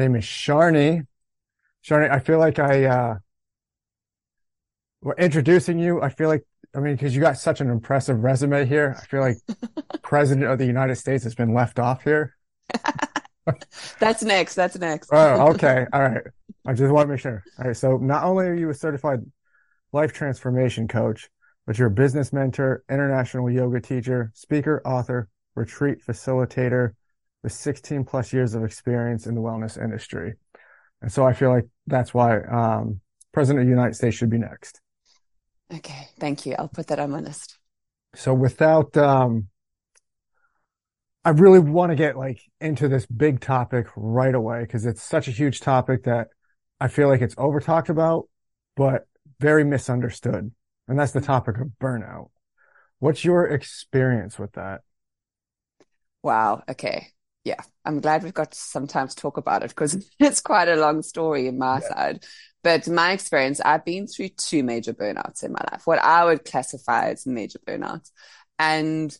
Her name is Sharni. Sharni, I feel like I, uh, we're introducing you. I feel like, I mean, because you got such an impressive resume here. I feel like President of the United States has been left off here. That's next. That's next. Oh, okay. All right. I just want to make sure. All right. So not only are you a certified life transformation coach, but you're a business mentor, international yoga teacher, speaker, author, retreat facilitator with 16 plus years of experience in the wellness industry. And so I feel like that's why, um, President of the United States should be next. Okay. Thank you. I'll put that on my list. So without, um, I really want to get like into this big topic right away because it's such a huge topic that I feel like it's over talked about, but very misunderstood. And that's the topic of burnout. What's your experience with that? Wow. Okay. Yeah. I'm glad we've got some time to talk about it because it's quite a long story in my side. But my experience, I've been through two major burnouts in my life, what I would classify as major burnouts. And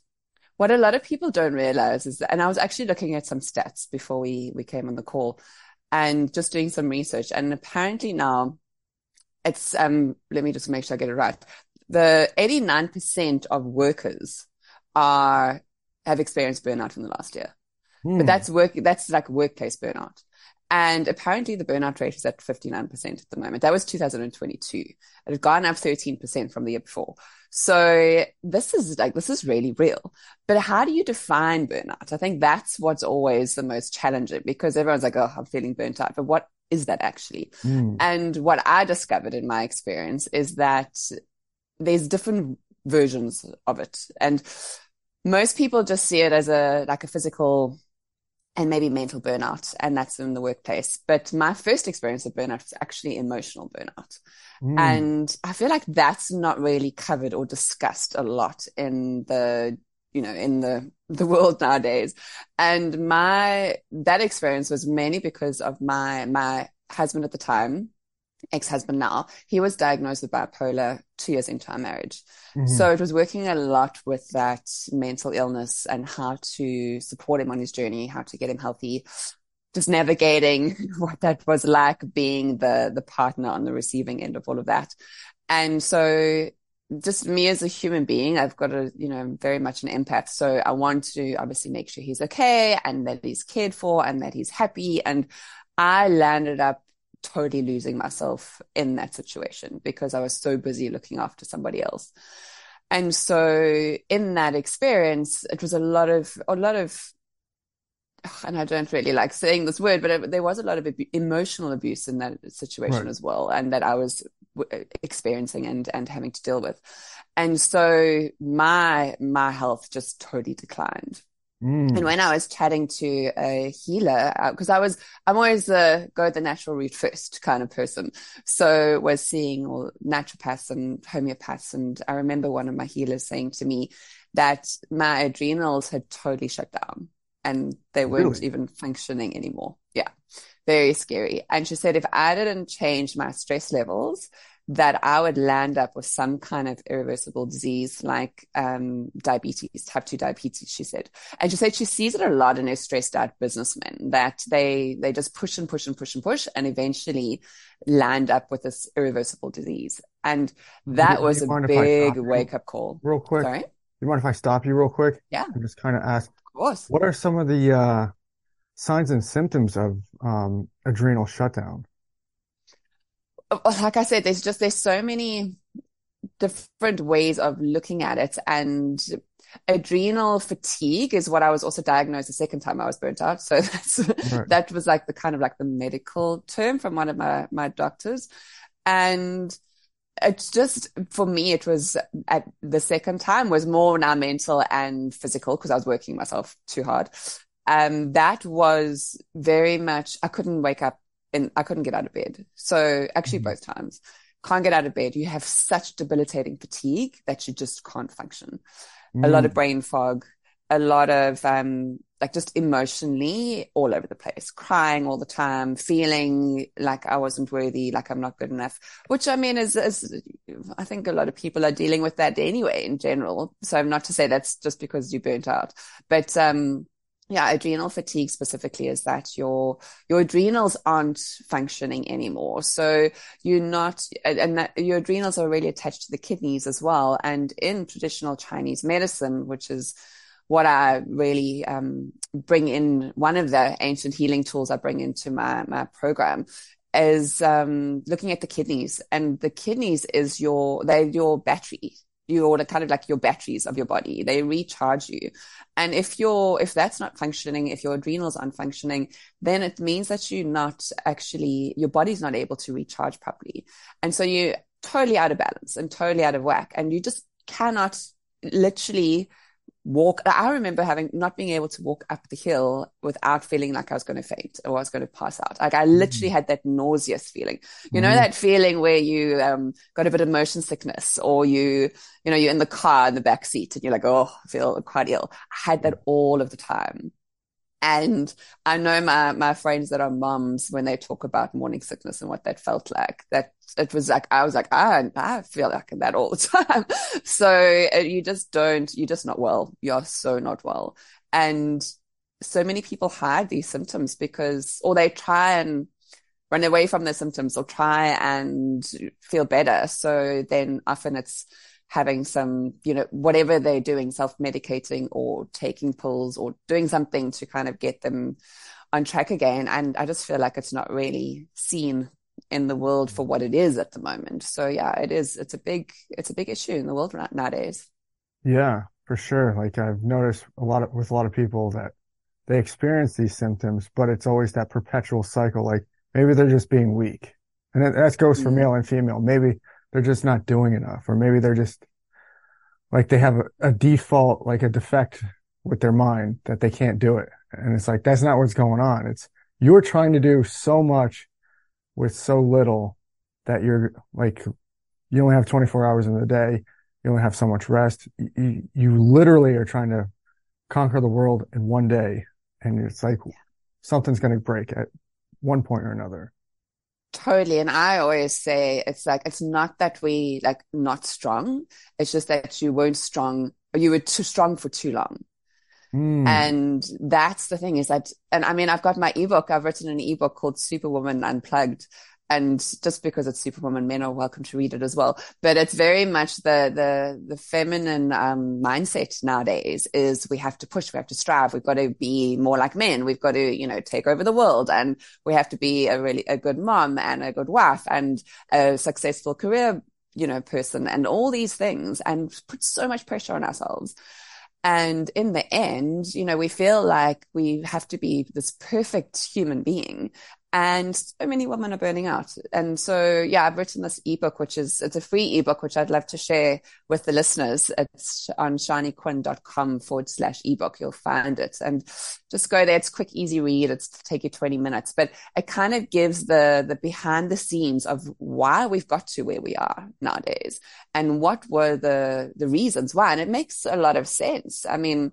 what a lot of people don't realize is that, and I was actually looking at some stats before we, we came on the call and just doing some research. And apparently now it's, um, let me just make sure I get it right. The 89% of workers are, have experienced burnout in the last year. Hmm. But that's work, that's like workplace burnout. And apparently the burnout rate is at 59% at the moment. That was 2022. It had gone up 13% from the year before. So this is like, this is really real. But how do you define burnout? I think that's what's always the most challenging because everyone's like, oh, I'm feeling burnt out. But what is that actually? Hmm. And what I discovered in my experience is that there's different versions of it. And most people just see it as a, like a physical and maybe mental burnout, and that's in the workplace. But my first experience of burnout was actually emotional burnout. Hmm. And I feel like that's not really covered or discussed a lot in the, you know, in the, the world nowadays. And my, that experience was mainly because of my, my husband at the time, ex-husband now, he was diagnosed with bipolar two years into our marriage. Mhm. So it was working a lot with that mental illness and how to support him on his journey, how to get him healthy, just navigating what that was like being the the partner on the receiving end of all of that. And so just me as a human being, I've got a, you know, very much an empath. So I want to obviously make sure he's okay and that he's cared for and that he's happy. And I landed up totally losing myself in that situation because I was so busy looking after somebody else. And so in that experience, it was a lot of, a lot of, and I don't really like saying this word, but it, there was a lot of abu- emotional abuse in that situation Right. as well. And that I was w- experiencing and, and having to deal with. And so my, my health just totally declined. Hmm. And when I was chatting to a healer, because I was, I'm always a go the natural route first kind of person. So was seeing all naturopaths and homeopaths. And I remember one of my healers saying to me that my adrenals had totally shut down and they weren't Really? even functioning anymore. Yeah. Very scary. And she said, if I didn't change my stress levels, that I would land up with some kind of irreversible disease like um, diabetes, type 2 diabetes, she said. And she said she sees it a lot in her stressed out businessmen that they, they just push and push and push and push and eventually land up with this irreversible disease. And that you was a if I big wake up call. Real quick. Sorry? You mind if I stop you real quick? Yeah. And just kind of ask, Of course. what are some of the, uh, signs and symptoms of, um, adrenal shutdown? Like I said, there's just there's so many different ways of looking at it, and adrenal fatigue is what I was also diagnosed the second time I was burnt out. So that's Right. that was like the kind of like the medical term from one of my my doctors, and it's just for me it was at the second time was more now mental and physical because I was working myself too hard. Um, that was very much I couldn't wake up in, I couldn't get out of bed. So actually Mhm. both times. Can't get out of bed. You have such debilitating fatigue that you just can't function. A lot of Mm. brain fog, a lot of um like just emotionally all over the place, crying all the time, feeling like I wasn't worthy, like I'm not good enough, which I mean is, is I think a lot of people are dealing with that anyway in general. So I'm not to say that's just because you burnt out, but um yeah, adrenal fatigue specifically is that your your adrenals aren't functioning anymore. So you're not, and that your adrenals are really attached to the kidneys as well. And in traditional Chinese medicine, which is what I really um, bring in, one of the ancient healing tools I bring into my my program is um, looking at the kidneys. And the kidneys is your they're your battery. You're the kind of like your batteries of your body. They recharge you. And if you're, if that's not functioning, if your adrenals aren't functioning, then it means that you're not actually, your body's not able to recharge properly. And so you're totally out of balance and totally out of whack. And you just cannot literally walk. I remember having not being able to walk up the hill without feeling like I was going to faint or I was going to pass out. Like I literally had that nauseous feeling. You know, Mhm. that feeling where you um, got a bit of motion sickness or you, you know, you're in the car in the back seat and you're like, oh, I feel quite ill. I had that all of the time. And I know my, my friends that are mums, when they talk about morning sickness and what that felt like, that it was like, I was like, I, I feel like that all the time. So uh, you just don't, you're just not well. You're so not well. And so many people hide these symptoms because, or they try and run away from their symptoms or try and feel better. So then often it's, having some, you know, whatever they're doing, self-medicating or taking pills or doing something to kind of get them on track again. And I just feel like it's not really seen in the world for what it is at the moment. So yeah, it is. It's a big, it's a big issue in the world nowadays. Yeah, for sure. Like I've noticed a lot of, with a lot of people that they experience these symptoms, but it's always that perpetual cycle. Like maybe they're just being weak. And that, that goes for Mhm. male and female. Maybe they're just not doing enough, or maybe they're just like they have a, a default, like a defect with their mind that they can't do it. And it's like, that's not what's going on. It's you're trying to do so much with so little that you're like, you only have 24 hours in the day. You only have so much rest. You, you literally are trying to conquer the world in one day. And it's like something's going to break at one point or another. Totally. And I always say it's like, it's not that we like not strong. It's just that you weren't strong, or you were too strong for too long. Mm. And that's the thing is that, and I mean, I've got my ebook. I've written an ebook called Superwoman Unplugged. And just because it's Superwoman, men are welcome to read it as well. But it's very much the, the, the feminine, um, mindset nowadays is we have to push, we have to strive. We've got to be more like men. We've got to, you know, take over the world and we have to be a really, a good mom and a good wife and a successful career, you know, person and all these things and put so much pressure on ourselves. And in the end, you know, we feel like we have to be this perfect human being. And so many women are burning out. And so, yeah, I've written this ebook, which is, it's a free ebook, which I'd love to share with the listeners. It's on sharniquinn.com forward slash ebook. You'll find it and just go there. It's quick, easy read. It's take you 20 minutes, but it kind of gives the, the behind the scenes of why we've got to where we are nowadays and what were the, the reasons why. And it makes a lot of sense. I mean,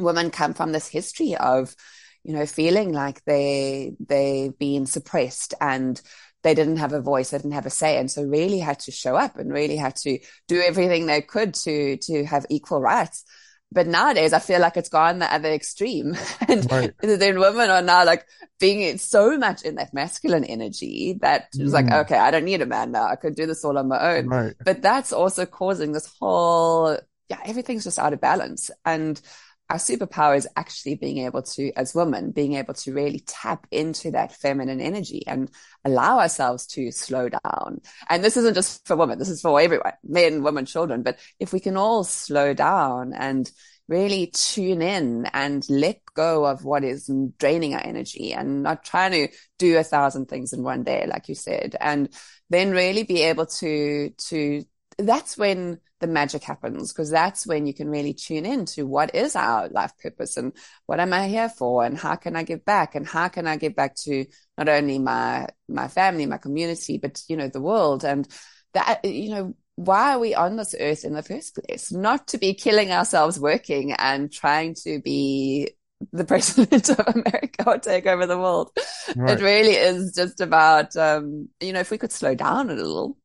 women come from this history of, you know, feeling like they, they've been suppressed and they didn't have a voice, they didn't have a say. And so really had to show up and really had to do everything they could to, to have equal rights. But nowadays I feel like it's gone the other extreme and Right. then women are now like being so much in that masculine energy that it's like, Mm. okay, I don't need a man now. I could do this all on my own Right. but that's also causing this whole yeah everything's just out of balance and our superpower is actually being able to as women being able to really tap into that feminine energy and allow ourselves to slow down. And this isn't just for women. This is for everyone men women children. But if we can all slow down and really tune in and let go of what is draining our energy and not trying to do a thousand things in one day like you said and then really be able to to that's when the magic happens because that's when you can really tune in to what is our life purpose and what am I here for and how can I give back and how can I give back to not only my my family, my community, but you know the world and that you know why are we on this earth in the first place? Not to be killing ourselves working and trying to be the president of America or take over the world. Right. It really is just about, um, you know, if we could slow down a little,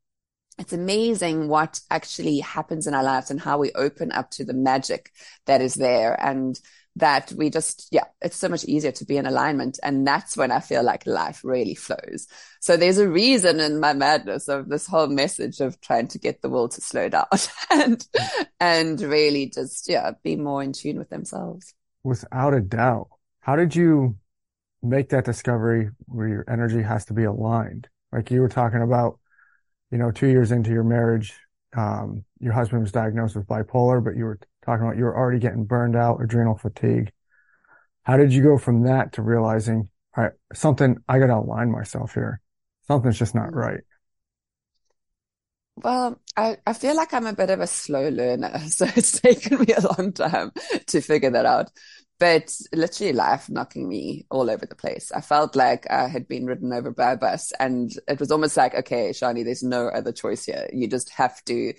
it's amazing what actually happens in our lives and how we open up to the magic that is there and that we just, yeah, it's so much easier to be in alignment. And that's when I feel like life really flows. So there's a reason in my madness of this whole message of trying to get the world to slow down and, and really just, yeah, be more in tune with themselves. Without a doubt. How did you make that discovery where your energy has to be aligned? Like you were talking about, you know, two years into your marriage, um, your husband was diagnosed with bipolar, but you were talking about you were already getting burned out, adrenal fatigue. How did you go from that to realizing, all right, something, I got to align myself here. Something's just not right. Well, I, I feel like I'm a bit of a slow learner, so it's taken me a long time to figure that out but literally life knocking me all over the place. I felt like I had been ridden over by a bus and it was almost like, okay, Sharni, there's no other choice here. You just have to,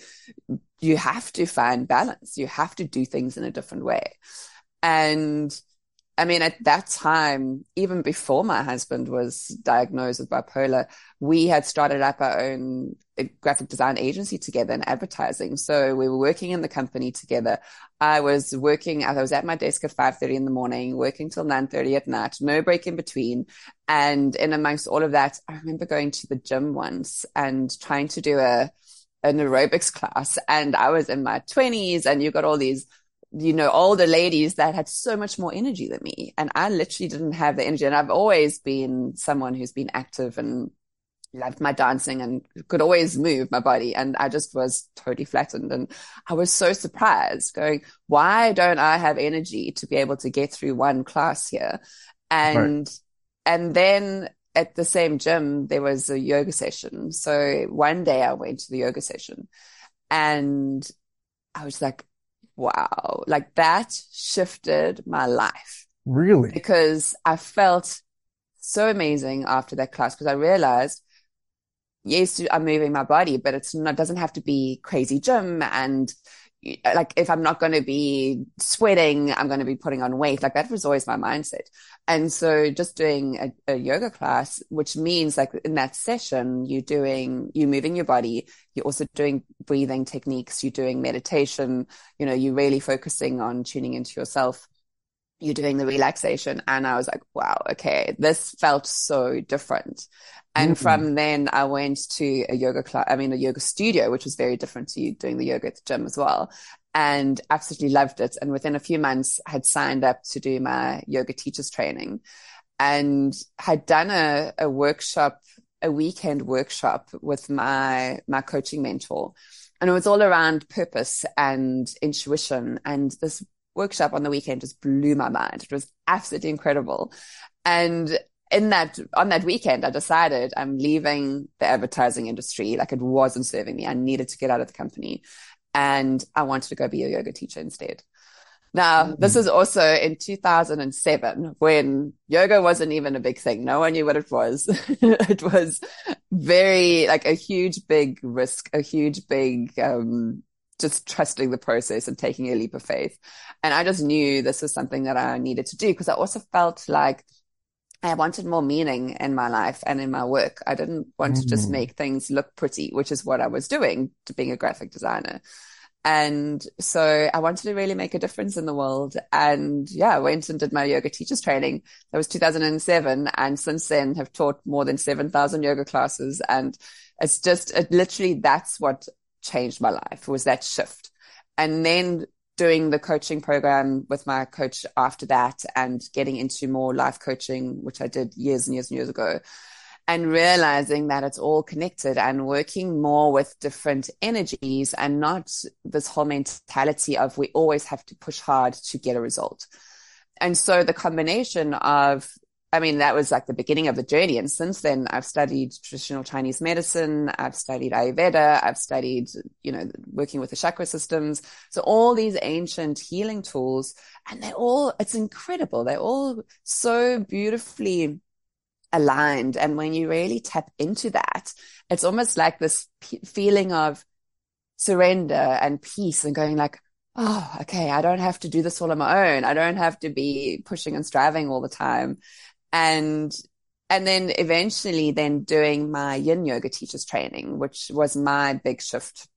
you have to find balance. You have to do things in a different way. And I mean, at that time, even before my husband was diagnosed with bipolar, we had started up our own uh, graphic design agency together and advertising. So we were working in the company together. I was working, I was at my desk at 5.30 in the morning, working till 9.30 at night, no break in between. And in amongst all of that, I remember going to the gym once and trying to do a, an aerobics class. And I was in my twenties and you got all these you know, older ladies that had so much more energy than me. And I literally didn't have the energy. And I've always been someone who's been active and loved my dancing and could always move my body. And I just was totally flattened. And I was so surprised going, why don't I have energy to be able to get through one class here? And, right. and then at the same gym, there was a yoga session. So one day I went to the yoga session and I was like, wow, like that shifted my life. Really? Because I felt so amazing after that class because I realized, yes, I'm moving my body, but it's not, doesn't have to be crazy gym and like if I'm not going to be sweating, I'm going to be putting on weight. Like that was always my mindset. And so just doing a, a, yoga class, which means like in that session, you're doing, you're moving your body. You're also doing breathing techniques. You're doing meditation. You know, you're really focusing on tuning into yourself. You're doing the relaxation. And I was like, wow, okay, this felt so different. And mm-hmm. from then I went to a yoga class, I mean, a yoga studio, which was very different to you doing the yoga at the gym as well. And absolutely loved it. And within a few months had signed up to do my yoga teachers training and had done a, a workshop, a weekend workshop with my, my coaching mentor. And it was all around purpose and intuition. And this workshop on the weekend just blew my mind. It was absolutely incredible. And in that on that weekend i decided i'm leaving the advertising industry like it wasn't serving me i needed to get out of the company and i wanted to go be a yoga teacher instead now mm-hmm. this is also in 2007 when yoga wasn't even a big thing no one knew what it was it was very like a huge big risk a huge big um just trusting the process and taking a leap of faith and i just knew this was something that i needed to do because i also felt like I wanted more meaning in my life and in my work. I didn't want mm. to just mm. make things look pretty, which is what I was doing to being a graphic designer. And so I wanted to really make a difference in the world. And yeah, I went and did my yoga teachers training. That was 2007. And since then have taught more than 7,000 yoga classes. And it's just, it literally, that's what changed my life was that shift. And then doing the coaching program with my coach after that and getting into more life coaching, which I did years and years and years ago, and realizing that it's all connected and working more with different energies and not this whole mentality of we always have to push hard to get a result. And so the combination of I mean, that was like the beginning of the journey. And since then, I've studied traditional Chinese medicine. I've studied Ayurveda. I've studied, you know, working with the chakra systems. So all these ancient healing tools and they're all, it's incredible. They're all so beautifully aligned. And when you really tap into that, it's almost like this p- feeling of surrender and peace and going like, oh, okay, I don't have to do this all on my own. I don't have to be pushing and striving all the time. And, and then eventually then doing my yin yoga teachers training, which was my big shift.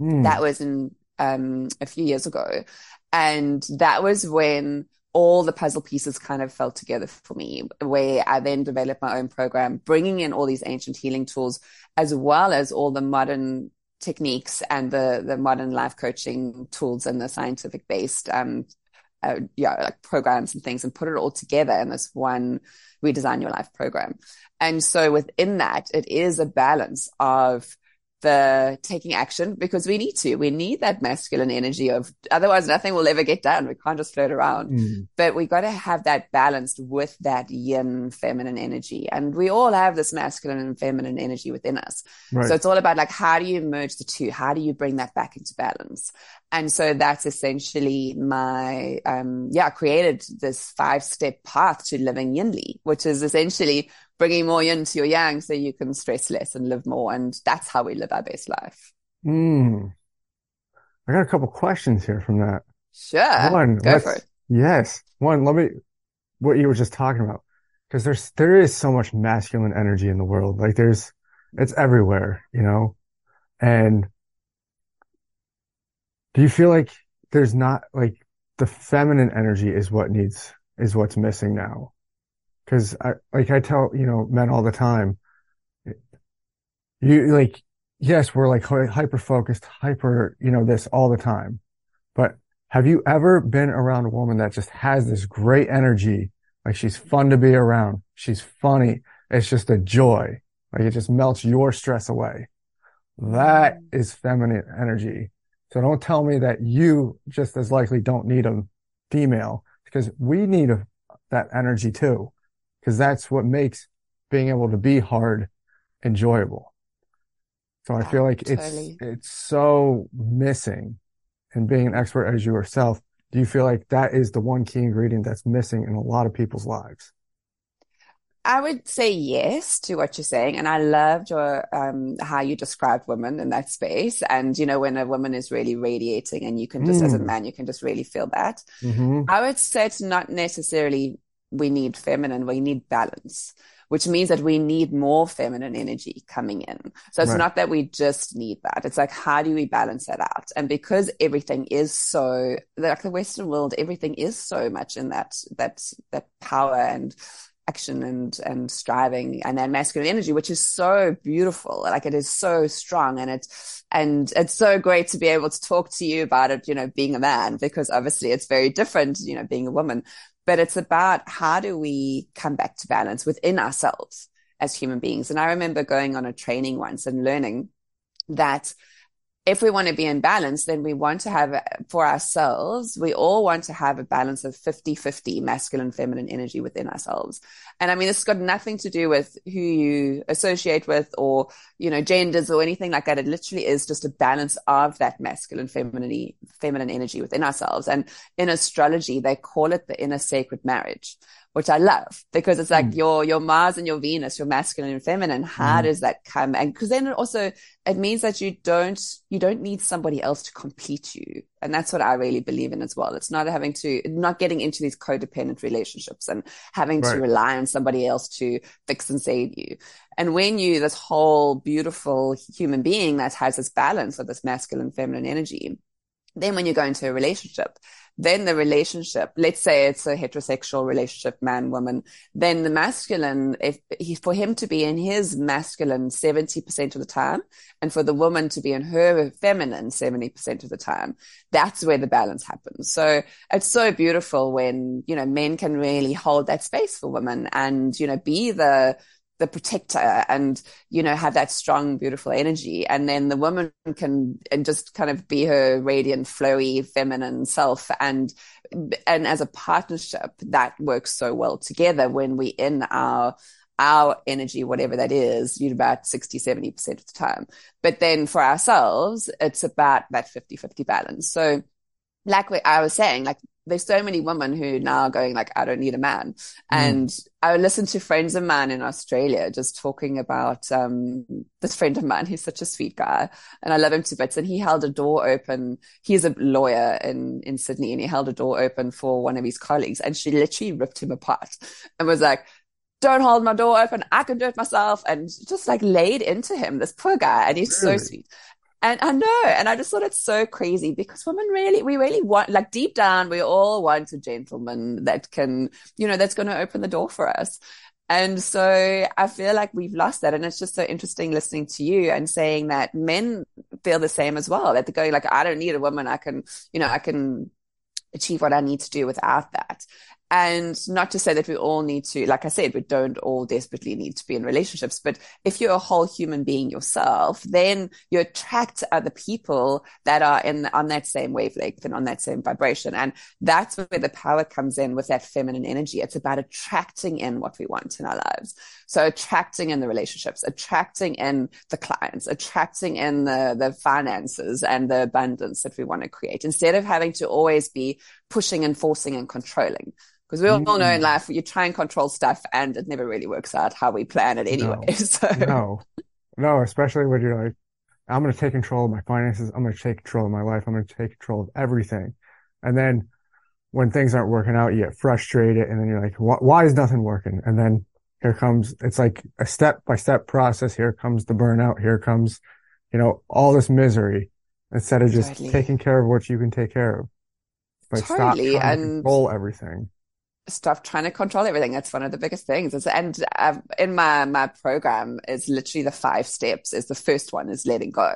Mm. That was in, um, a few years ago. And that was when all the puzzle pieces kind of fell together for me, where I then developed my own program, bringing in all these ancient healing tools, as well as all the modern techniques and the, the modern life coaching tools and the scientific based, um, uh, yeah, like programs and things and put it all together in this one redesign your life program. And so within that, it is a balance of the taking action because we need to. We need that masculine energy of otherwise nothing will ever get done. We can't just float around. Mm. But we got to have that balanced with that yin feminine energy. And we all have this masculine and feminine energy within us. Right. So it's all about like how do you merge the two? How do you bring that back into balance? And so that's essentially my um yeah, created this five step path to living yinly, which is essentially bringing more yin to your yang so you can stress less and live more. And that's how we live our best life. Mm. I got a couple questions here from that. Sure. One, go for it. Yes. One, let me, what you were just talking about. Cause there's, there is so much masculine energy in the world. Like there's, it's everywhere, you know? And do you feel like there's not like the feminine energy is what needs, is what's missing now? Cause I, like I tell, you know, men all the time, you like, yes, we're like hyper focused, hyper, you know, this all the time. But have you ever been around a woman that just has this great energy? Like she's fun to be around. She's funny. It's just a joy. Like it just melts your stress away. That mm. is feminine energy. So don't tell me that you just as likely don't need a female because we need a, that energy too because that's what makes being able to be hard enjoyable. So I feel like totally. it's, it's so missing and being an expert as you yourself. Do you feel like that is the one key ingredient that's missing in a lot of people's lives? I would say yes to what you're saying. And I loved your, um, how you described women in that space. And, you know, when a woman is really radiating and you can just, mm. as a mm. man, you can just really feel that. Mm-hmm. I would say it's not necessarily we need feminine, we need balance, which means that we need more feminine energy coming in. So it's right. not that we just need that. It's like, how do we balance that out? And because everything is so, like the Western world, everything is so much in that, that, that power and, action and and striving and that masculine energy which is so beautiful like it is so strong and it's and it's so great to be able to talk to you about it you know being a man because obviously it's very different you know being a woman but it's about how do we come back to balance within ourselves as human beings. And I remember going on a training once and learning that if we want to be in balance, then we want to have for ourselves, we all want to have a balance of 50 50 masculine, feminine energy within ourselves. And I mean, this has got nothing to do with who you associate with or, you know, genders or anything like that. It literally is just a balance of that masculine, feminine, feminine energy within ourselves. And in astrology, they call it the inner sacred marriage which I love because it's like mm. your, your Mars and your Venus, your masculine and feminine. How mm. does that come? And because then it also, it means that you don't, you don't need somebody else to complete you. And that's what I really believe in as well. It's not having to, not getting into these codependent relationships and having right. to rely on somebody else to fix and save you. And when you, this whole beautiful human being that has this balance of this masculine, feminine energy, then when you go into a relationship, then the relationship, let's say it's a heterosexual relationship, man, woman, then the masculine, if he, for him to be in his masculine 70% of the time and for the woman to be in her feminine 70% of the time, that's where the balance happens. So it's so beautiful when, you know, men can really hold that space for women and, you know, be the, the protector and you know have that strong beautiful energy and then the woman can and just kind of be her radiant flowy feminine self and and as a partnership that works so well together when we in our our energy, whatever that is, you about 60, 70% of the time. But then for ourselves, it's about that 50, 50 balance. So like I was saying, like there's so many women who now are going like, I don't need a man. Mm. And I listened to friends of mine in Australia just talking about, um, this friend of mine. He's such a sweet guy and I love him to bits. And he held a door open. He's a lawyer in, in Sydney and he held a door open for one of his colleagues and she literally ripped him apart and was like, don't hold my door open. I can do it myself. And just like laid into him, this poor guy. And he's really? so sweet. And I know. And I just thought it's so crazy because women really, we really want, like deep down, we all want a gentleman that can, you know, that's going to open the door for us. And so I feel like we've lost that. And it's just so interesting listening to you and saying that men feel the same as well, that they're going like, I don't need a woman. I can, you know, I can achieve what I need to do without that. And not to say that we all need to, like I said, we don't all desperately need to be in relationships. But if you're a whole human being yourself, then you attract other people that are in on that same wavelength and on that same vibration. And that's where the power comes in with that feminine energy. It's about attracting in what we want in our lives. So attracting in the relationships, attracting in the clients, attracting in the, the finances and the abundance that we want to create instead of having to always be pushing and forcing and controlling. Because we all mm. know in mm. life, you try and control stuff and it never really works out how we plan it anyway. No. So. No, no, especially when you're like, I'm going to take control of my finances. I'm going to take control of my life. I'm going to take control of everything. And then when things aren't working out, you get frustrated and then you're like, why is nothing working? And then here comes, it's like a step by step process. Here comes the burnout. Here comes, you know, all this misery instead of just totally. taking care of what you can take care of. But totally. and... to control everything stop trying to control everything. That's one of the biggest things. It's, and uh, in my my program is literally the five steps. Is the first one is letting go.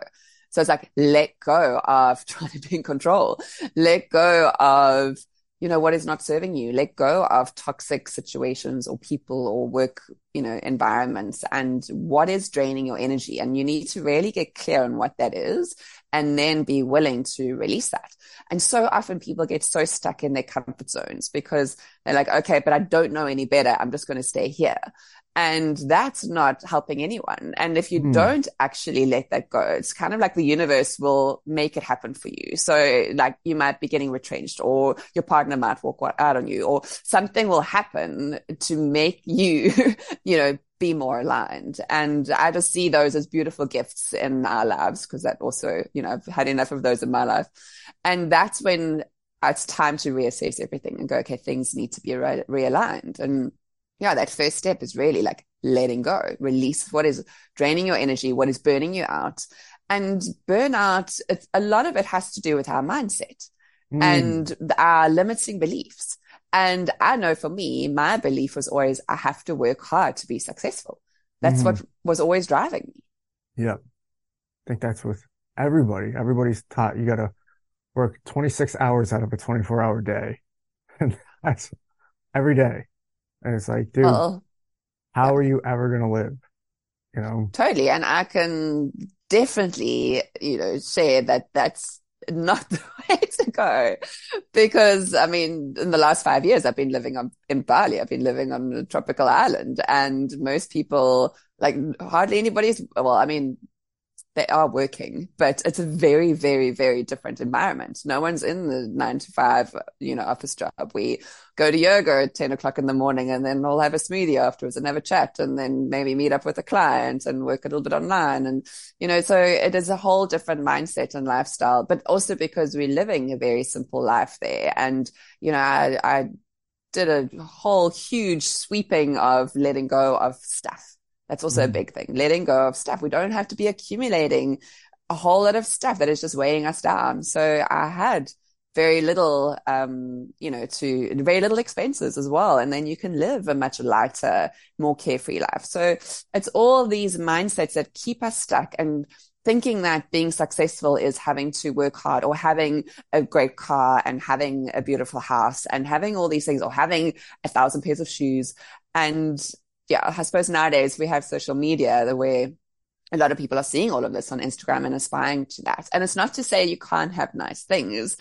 So it's like let go of trying to be in control. Let go of you know what is not serving you. Let go of toxic situations or people or work you know environments and what is draining your energy. And you need to really get clear on what that is and then be willing to release that. And so often people get so stuck in their comfort zones because they're like, okay, but I don't know any better. I'm just going to stay here. And that's not helping anyone. And if you mm. don't actually let that go, it's kind of like the universe will make it happen for you. So like you might be getting retrenched or your partner might walk out on you or something will happen to make you, you know, be more aligned. And I just see those as beautiful gifts in our lives because that also, you know, I've had enough of those in my life. And that's when it's time to reassess everything and go, okay, things need to be re- realigned. And yeah, that first step is really like letting go, release what is draining your energy, what is burning you out. And burnout, a lot of it has to do with our mindset mm. and our limiting beliefs. And I know for me, my belief was always, I have to work hard to be successful. That's mm-hmm. what was always driving me. Yeah. I think that's with everybody. Everybody's taught you got to work 26 hours out of a 24 hour day. And that's every day. And it's like, dude, well, how yeah. are you ever going to live? You know? Totally. And I can definitely, you know, say that that's not the way to go because I mean, in the last five years, I've been living on, in Bali. I've been living on a tropical island and most people, like hardly anybody's, well, I mean, they are working, but it's a very, very, very different environment. No one's in the nine to five, you know, office job. We go to yoga at 10 o'clock in the morning and then we'll have a smoothie afterwards and have a chat and then maybe meet up with a client and work a little bit online. And, you know, so it is a whole different mindset and lifestyle, but also because we're living a very simple life there. And, you know, I, I did a whole huge sweeping of letting go of stuff that's also mm. a big thing. Letting go of stuff. We don't have to be accumulating a whole lot of stuff that is just weighing us down. So I had very little, um, you know, to very little expenses as well. And then you can live a much lighter, more carefree life. So it's all these mindsets that keep us stuck and thinking that being successful is having to work hard or having a great car and having a beautiful house and having all these things or having a thousand pairs of shoes. And yeah, I suppose nowadays we have social media the way a lot of people are seeing all of this on Instagram and aspiring to that. And it's not to say you can't have nice things.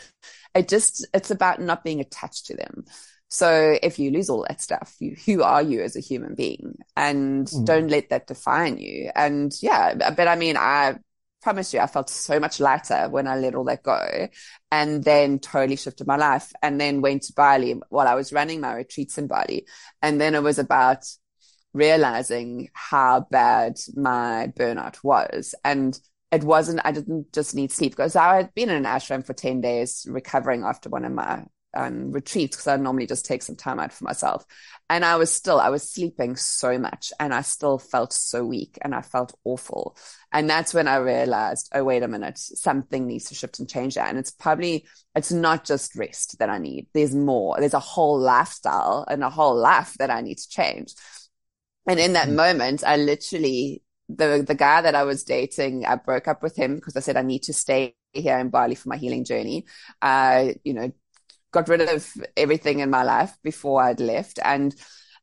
It just, it's about not being attached to them. So if you lose all that stuff, you, who are you as a human being? And mm. don't let that define you. And yeah, but I mean, I promise you, I felt so much lighter when I let all that go and then totally shifted my life and then went to Bali while I was running my retreats in Bali. And then it was about realizing how bad my burnout was. And it wasn't, I didn't just need sleep because I had been in an ashram for 10 days recovering after one of my um, retreats because I normally just take some time out for myself. And I was still, I was sleeping so much and I still felt so weak and I felt awful. And that's when I realized, oh, wait a minute, something needs to shift and change that. And it's probably, it's not just rest that I need. There's more. There's a whole lifestyle and a whole life that I need to change. And in that mm-hmm. moment, I literally, the, the guy that I was dating, I broke up with him because I said, I need to stay here in Bali for my healing journey. I, you know, got rid of everything in my life before I'd left and,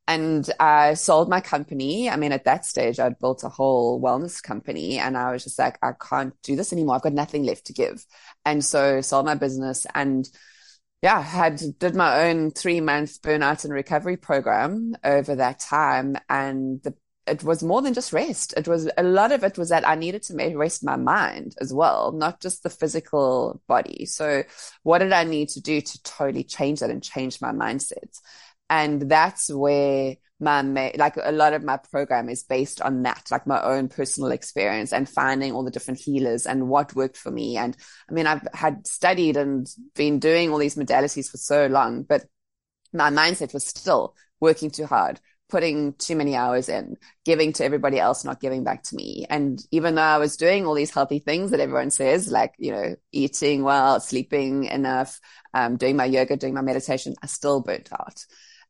and I sold my company. I mean, at that stage, I'd built a whole wellness company and I was just like, I can't do this anymore. I've got nothing left to give. And so sold my business and yeah, had did my own three month burnout and recovery program over that time. And the, it was more than just rest. It was a lot of it was that I needed to make rest my mind as well, not just the physical body. So what did I need to do to totally change that and change my mindset? And that's where my like a lot of my program is based on that like my own personal experience and finding all the different healers and what worked for me. And i mean i've had studied and been doing all these modalities for so long but my mindset was still working too hard putting too many hours in giving to everybody else not giving back to me. And even though i was doing all these healthy things that everyone says like you know eating well sleeping enough um, doing my yoga doing my meditation i still burnt out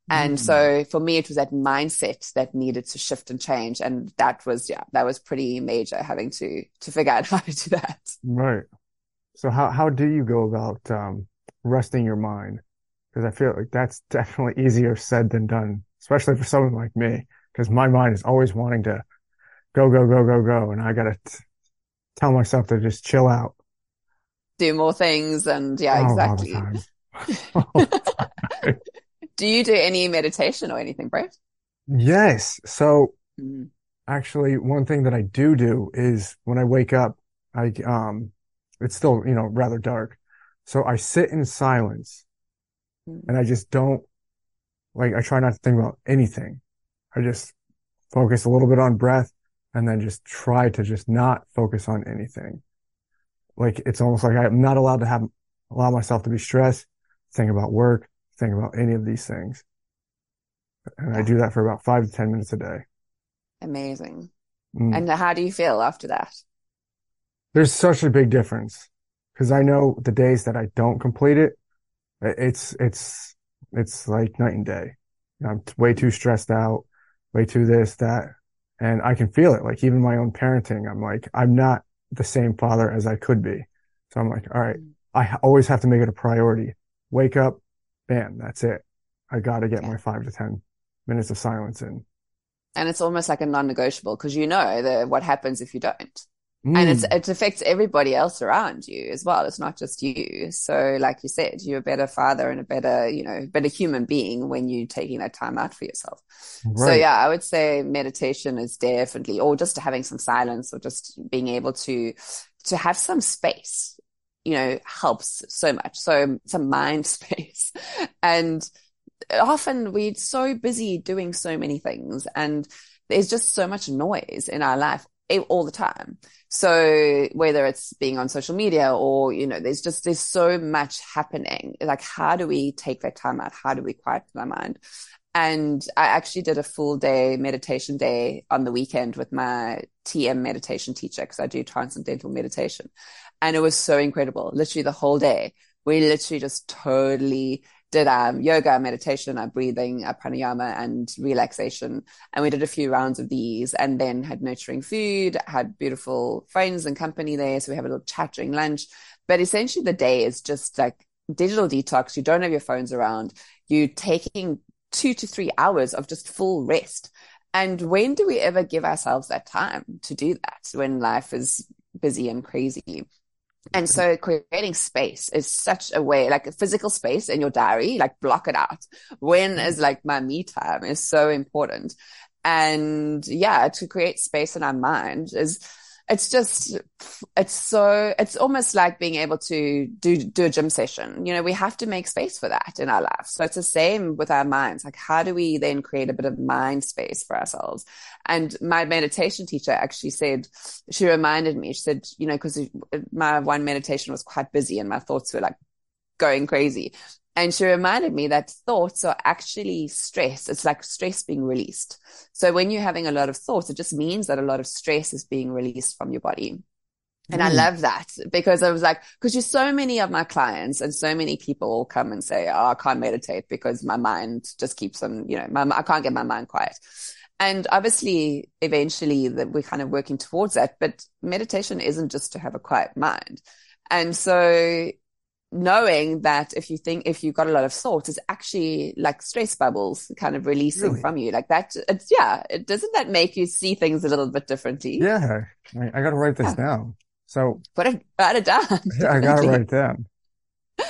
and mm. so for me, it was that mindset that needed to shift and change. And that was, yeah, that was pretty major having to, to figure out how to do that. Right. So how, how do you go about, um, resting your mind? Cause I feel like that's definitely easier said than done, especially for someone like me. Cause my mind is always wanting to go, go, go, go, go. And I gotta tell myself to just chill out. Do more things. And yeah, oh, exactly. Do you do any meditation or anything, Brett? Yes. So mm. actually one thing that I do do is when I wake up, I, um, it's still, you know, rather dark. So I sit in silence mm. and I just don't like, I try not to think about anything. I just focus a little bit on breath and then just try to just not focus on anything. Like it's almost like I'm not allowed to have, allow myself to be stressed, think about work, think about any of these things. And yeah. I do that for about five to 10 minutes a day. Amazing. Mm. And how do you feel after that? There's such a big difference because I know the days that I don't complete it, it's, it's, it's like night and day. I'm way too stressed out, way too this, that, and I can feel it. Like even my own parenting, I'm like, I'm not the same father as I could be. So I'm like, all right, mm. I always have to make it a priority. Wake up, bam, that's it. I got to get my five to 10 minutes of silence in. And it's almost like a non-negotiable because you know that what happens if you don't. Mm. And it's, it affects everybody else around you as well. It's not just you. So like you said, you're a better father and a better, you know, better human being when you're taking that time out for yourself. Right. So yeah, I would say meditation is definitely, or just having some silence or just being able to, to have some space you know, helps so much. So um, some mind space. And often we're so busy doing so many things and there's just so much noise in our life all the time. So whether it's being on social media or, you know, there's just, there's so much happening. Like, how do we take that time out? How do we quiet our mind? And I actually did a full day meditation day on the weekend with my TM meditation teacher because I do transcendental meditation. And it was so incredible. Literally the whole day. We literally just totally did um, yoga, meditation, our breathing, our pranayama and relaxation. And we did a few rounds of these and then had nurturing food, had beautiful friends and company there. So we have a little chat during lunch. But essentially the day is just like digital detox. You don't have your phones around. You're taking two to three hours of just full rest And when do we ever give ourselves that time to do that when life is busy and crazy? And so creating space is such a way, like a physical space in your diary, like block it out. When mm-hmm. is like my me time is so important. And yeah, to create space in our mind is, it's just it's so it's almost like being able to do do a gym session. You know we have to make space for that in our lives. So it's the same with our minds. Like how do we then create a bit of mind space for ourselves? And my meditation teacher actually said she reminded me she said you know because my one meditation was quite busy and my thoughts were like going crazy and she reminded me that thoughts are actually stress. It's like stress being released. So when you're having a lot of thoughts, it just means that a lot of stress is being released from your body. And mm. I love that because I was like, because you so many of my clients and so many people come and say, Oh, I can't meditate because my mind just keeps on, you know, my, I can't get my mind quiet. And obviously, eventually that we're kind of working towards that, but meditation isn't just to have a quiet mind. And so knowing that if you think if you've got a lot of thoughts it's actually like stress bubbles kind of releasing really? from you. Like that it's yeah it doesn't that make you see things a little bit differently? Yeah. I, I gotta write this yeah. down. So put it write it down. I gotta write it down.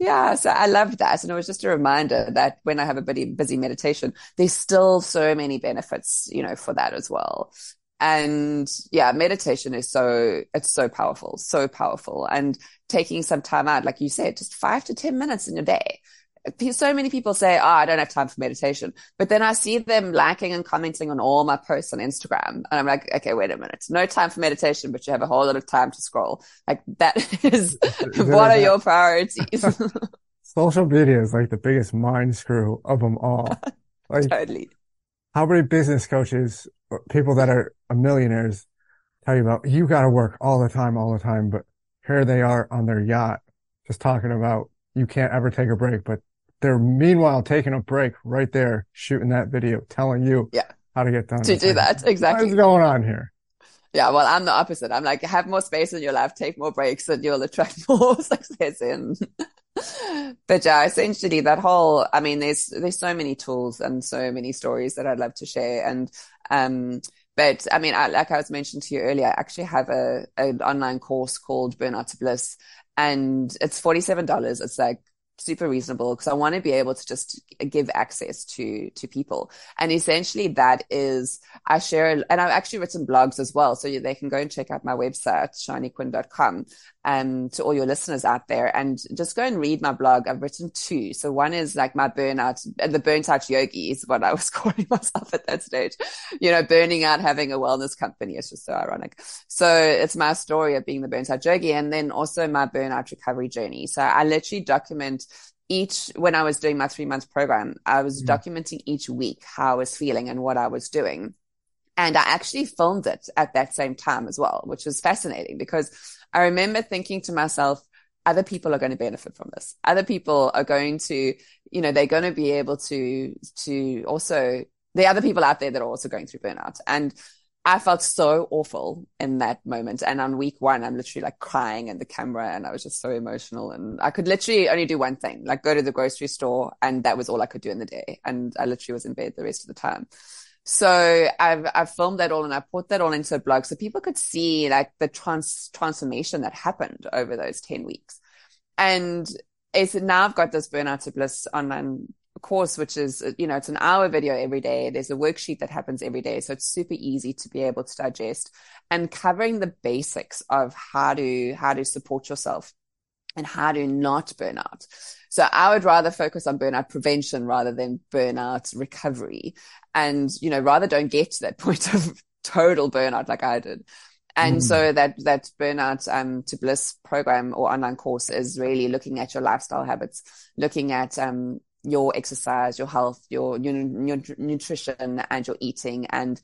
Yeah so i love that. And it was just a reminder that when i have a busy busy meditation there's still so many benefits you know for that as well and yeah, meditation is so, it's so powerful, so powerful. And taking some time out, like you said, just five to 10 minutes in your day. So many people say, Oh, I don't have time for meditation. But then I see them liking and commenting on all my posts on Instagram. And I'm like, okay, wait a minute. No time for meditation, but you have a whole lot of time to scroll. Like that is, what are your priorities? Social media is like the biggest mind screw of them all. Like, totally. How many business coaches people that are millionaires tell you about you got to work all the time, all the time, but here they are on their yacht just talking about you can't ever take a break, but they're meanwhile taking a break right there, shooting that video, telling you yeah. how to get done. To do that. Exactly. What's going on here? Yeah, well, I'm the opposite. I'm like, have more space in your life, take more breaks, and you'll attract more success in. But yeah, essentially that whole, I mean, there's, there's so many tools and so many stories that I'd love to share. And, um, but I mean, I, like I was mentioned to you earlier, I actually have a, an online course called Burnout to Bliss and it's $47. It's like super reasonable because I want to be able to just give access to to people. And essentially that is I share and I've actually written blogs as well. So they can go and check out my website, sharniquinn.com um, to all your listeners out there and just go and read my blog. I've written two. So one is like my burnout, the burnt out yogi is what I was calling myself at that stage, you know, burning out, having a wellness company. It's just so ironic. So it's my story of being the burnt out yogi and then also my burnout recovery journey. So I literally document each when I was doing my three month program, I was mm. documenting each week how I was feeling and what I was doing. And I actually filmed it at that same time as well, which was fascinating because I remember thinking to myself, other people are going to benefit from this. Other people are going to, you know, they're going to be able to, to also, the other people out there that are also going through burnout. And I felt so awful in that moment. And on week one, I'm literally like crying in the camera and I was just so emotional. And I could literally only do one thing, like go to the grocery store. And that was all I could do in the day. And I literally was in bed the rest of the time. So I've, I've filmed that all and I put that all into a blog so people could see like the trans transformation that happened over those 10 weeks. And it's now I've got this burnout to bliss online course, which is, you know, it's an hour video every day. There's a worksheet that happens every day. So it's super easy to be able to digest and covering the basics of how to, how to support yourself and how to not burn out. So I would rather focus on burnout prevention rather than burnout recovery. And, you know, rather don't get to that point of total burnout like I did. And mm. so that, that burnout, um, to bliss program or online course is really looking at your lifestyle habits, looking at, um, your exercise, your health, your, your, your nutrition and your eating and,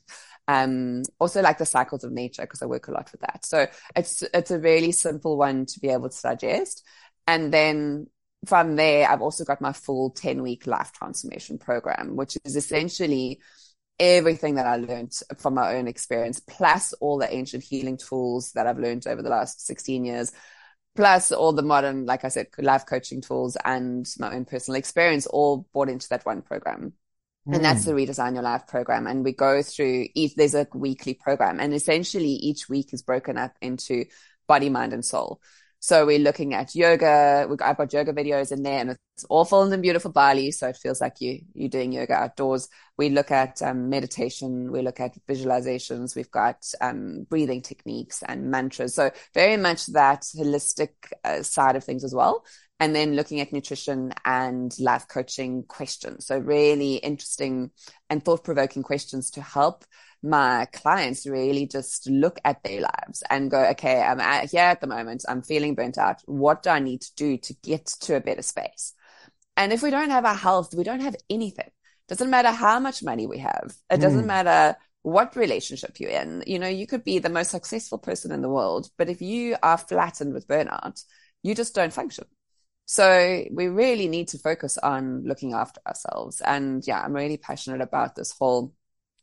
um, also like the cycles of nature because I work a lot with that. So it's, it's a really simple one to be able to digest. And then from there, I've also got my full 10 week life transformation program, which is essentially everything that I learned from my own experience, plus all the ancient healing tools that I've learned over the last 16 years, plus all the modern, like I said, life coaching tools and my own personal experience all brought into that one program. And that's mm. the Redesign Your Life program. And we go through each, there's a weekly program and essentially each week is broken up into body, mind and soul. So we're looking at yoga. I've got yoga videos in there and it's all filmed in beautiful Bali. So it feels like you, you're doing yoga outdoors. We look at um, meditation. We look at visualizations. We've got um, breathing techniques and mantras. So very much that holistic uh, side of things as well and then looking at nutrition and life coaching questions. So really interesting and thought provoking questions to help my clients really just look at their lives and go, okay, I'm at, here at the moment. I'm feeling burnt out. What do I need to do to get to a better space? And if we don't have our health, we don't have anything. Doesn't matter how much money we have. It doesn't mm. matter what relationship you're in. You know, you could be the most successful person in the world, but if you are flattened with burnout, you just don't function. So we really need to focus on looking after ourselves. And yeah, I'm really passionate about this whole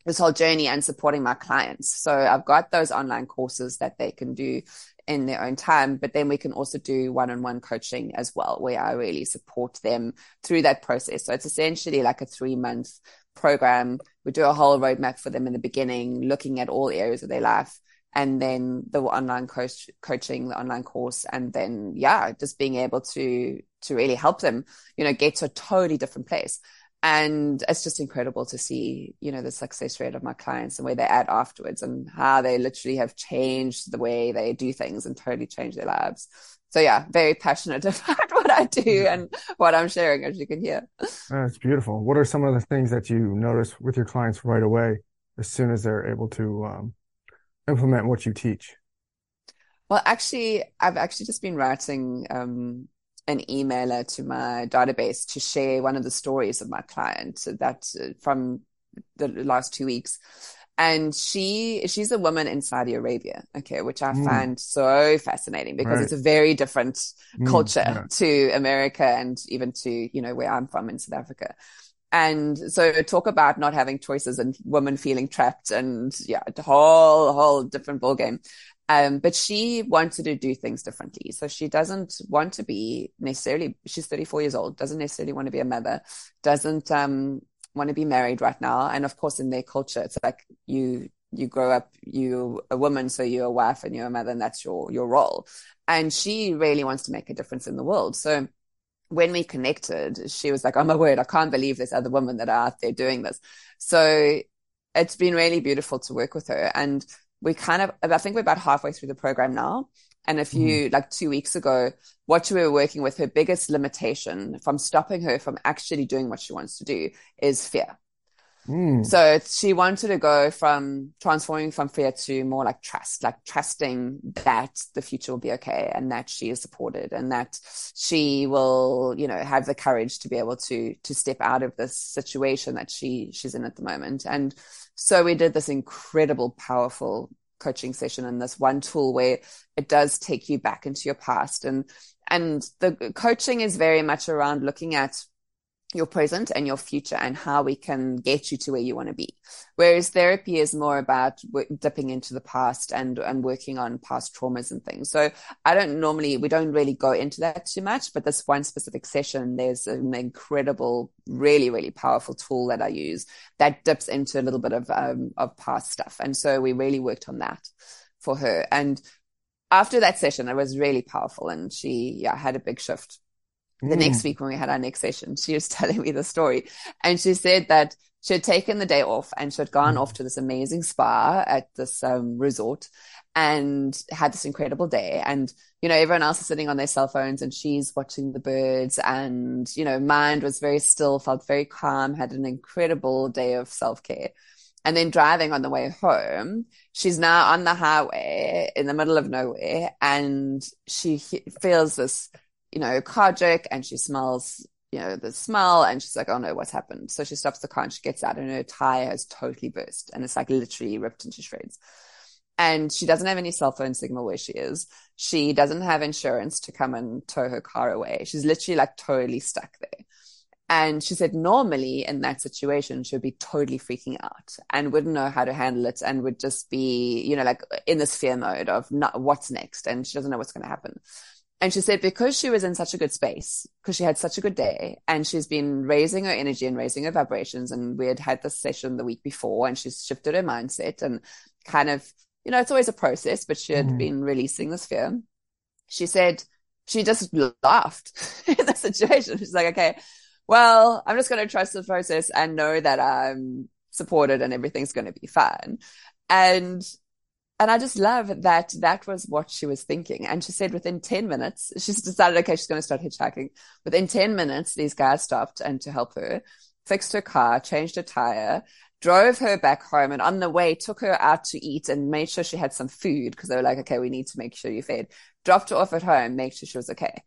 this whole journey and supporting my clients. So I've got those online courses that they can do in their own time, but then we can also do one-on-one coaching as well, where I really support them through that process. So it's essentially like a three month program. We do a whole roadmap for them in the beginning, looking at all areas of their life and then the online coach coaching the online course and then yeah just being able to to really help them you know get to a totally different place and it's just incredible to see you know the success rate of my clients and where they're at afterwards and how they literally have changed the way they do things and totally changed their lives. So yeah very passionate about what i do and what i'm sharing as you can hear. That's beautiful. What are some of the things that you notice with your clients right away as soon as they're able to um, implement what you teach? Well, actually, I've actually just been writing um, an emailer to my database to share one of the stories of my client that uh, from the last two weeks. And she, she's a woman in Saudi Arabia. Okay. Which I mm. find so fascinating because right. it's a very different mm, culture yeah. to America and even to, you know, where I'm from in South Africa. And so talk about not having choices and women feeling trapped and yeah, a whole, whole different ballgame. Um, but she wanted to do things differently. So she doesn't want to be necessarily, she's 34 years old, doesn't necessarily want to be a mother, doesn't, um, want to be married right now. And of course, in their culture, it's like you, you grow up, you a woman, so you're a wife and you're a mother and that's your, your role. And she really wants to make a difference in the world. So when we connected, she was like, Oh my word, I can't believe there's other women that are out there doing this. So it's been really beautiful to work with her. And we kind of, I think we're about halfway through the program now. And a few, mm. like two weeks ago, what we were working with, her biggest limitation from stopping her from actually doing what she wants to do is fear. Mm. So she wanted to go from transforming from fear to more like trust, like trusting that the future will be okay and that she is supported and that she will, you know, have the courage to be able to, to step out of this situation that she, she's in at the moment. And so we did this incredible, powerful coaching session and this one tool where it does take you back into your past. And, and the coaching is very much around looking at your present and your future and how we can get you to where you want to be. Whereas therapy is more about dipping into the past and, and working on past traumas and things. So I don't normally, we don't really go into that too much, but this one specific session, there's an incredible, really, really powerful tool that I use that dips into a little bit of, um, of past stuff. And so we really worked on that for her. And after that session, it was really powerful and she, yeah, had a big shift the mm. next week when we had our next session, she was telling me the story and she said that she had taken the day off and she had gone mm. off to this amazing spa at this um, resort and had this incredible day. And, you know, everyone else is sitting on their cell phones and she's watching the birds and, you know, mind was very still, felt very calm, had an incredible day of self care. And then driving on the way home, she's now on the highway in the middle of nowhere and she feels this you know, carjack and she smells, you know, the smell and she's like, oh no, what's happened? So she stops the car and she gets out and her tire has totally burst and it's like literally ripped into shreds. And she doesn't have any cell phone signal where she is. She doesn't have insurance to come and tow her car away. She's literally like totally stuck there. And she said, normally in that situation, she would be totally freaking out and wouldn't know how to handle it and would just be, you know, like in this fear mode of not, what's next. And she doesn't know what's going to happen. And she said because she was in such a good space, because she had such a good day, and she's been raising her energy and raising her vibrations, and we had had this session the week before, and she's shifted her mindset and kind of, you know, it's always a process, but she had mm. been releasing this fear. She said she just laughed in the situation. She's like, okay, well, I'm just going to trust the process and know that I'm supported and everything's going to be fine. And and I just love that that was what she was thinking. And she said within 10 minutes, she's decided, okay, she's going to start hitchhiking. Within 10 minutes, these guys stopped and to help her, fixed her car, changed her tire, drove her back home. And on the way, took her out to eat and made sure she had some food because they were like, okay, we need to make sure you're fed. Dropped her off at home, make sure she was okay.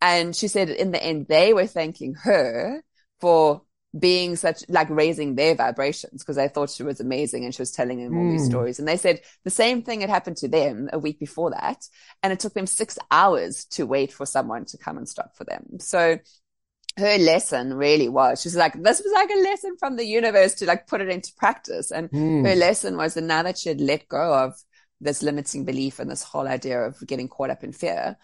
And she said in the end, they were thanking her for being such like raising their vibrations because they thought she was amazing and she was telling them all mm. these hmm. stories. And they said the same thing had happened to them a week before that. And it took them six hours to wait for someone to come and stop for them. So her lesson really was she's like this was like a lesson from the universe to like put it into practice and mm. her lesson was that now that she had let go of this limiting belief and this whole idea of getting caught up in fear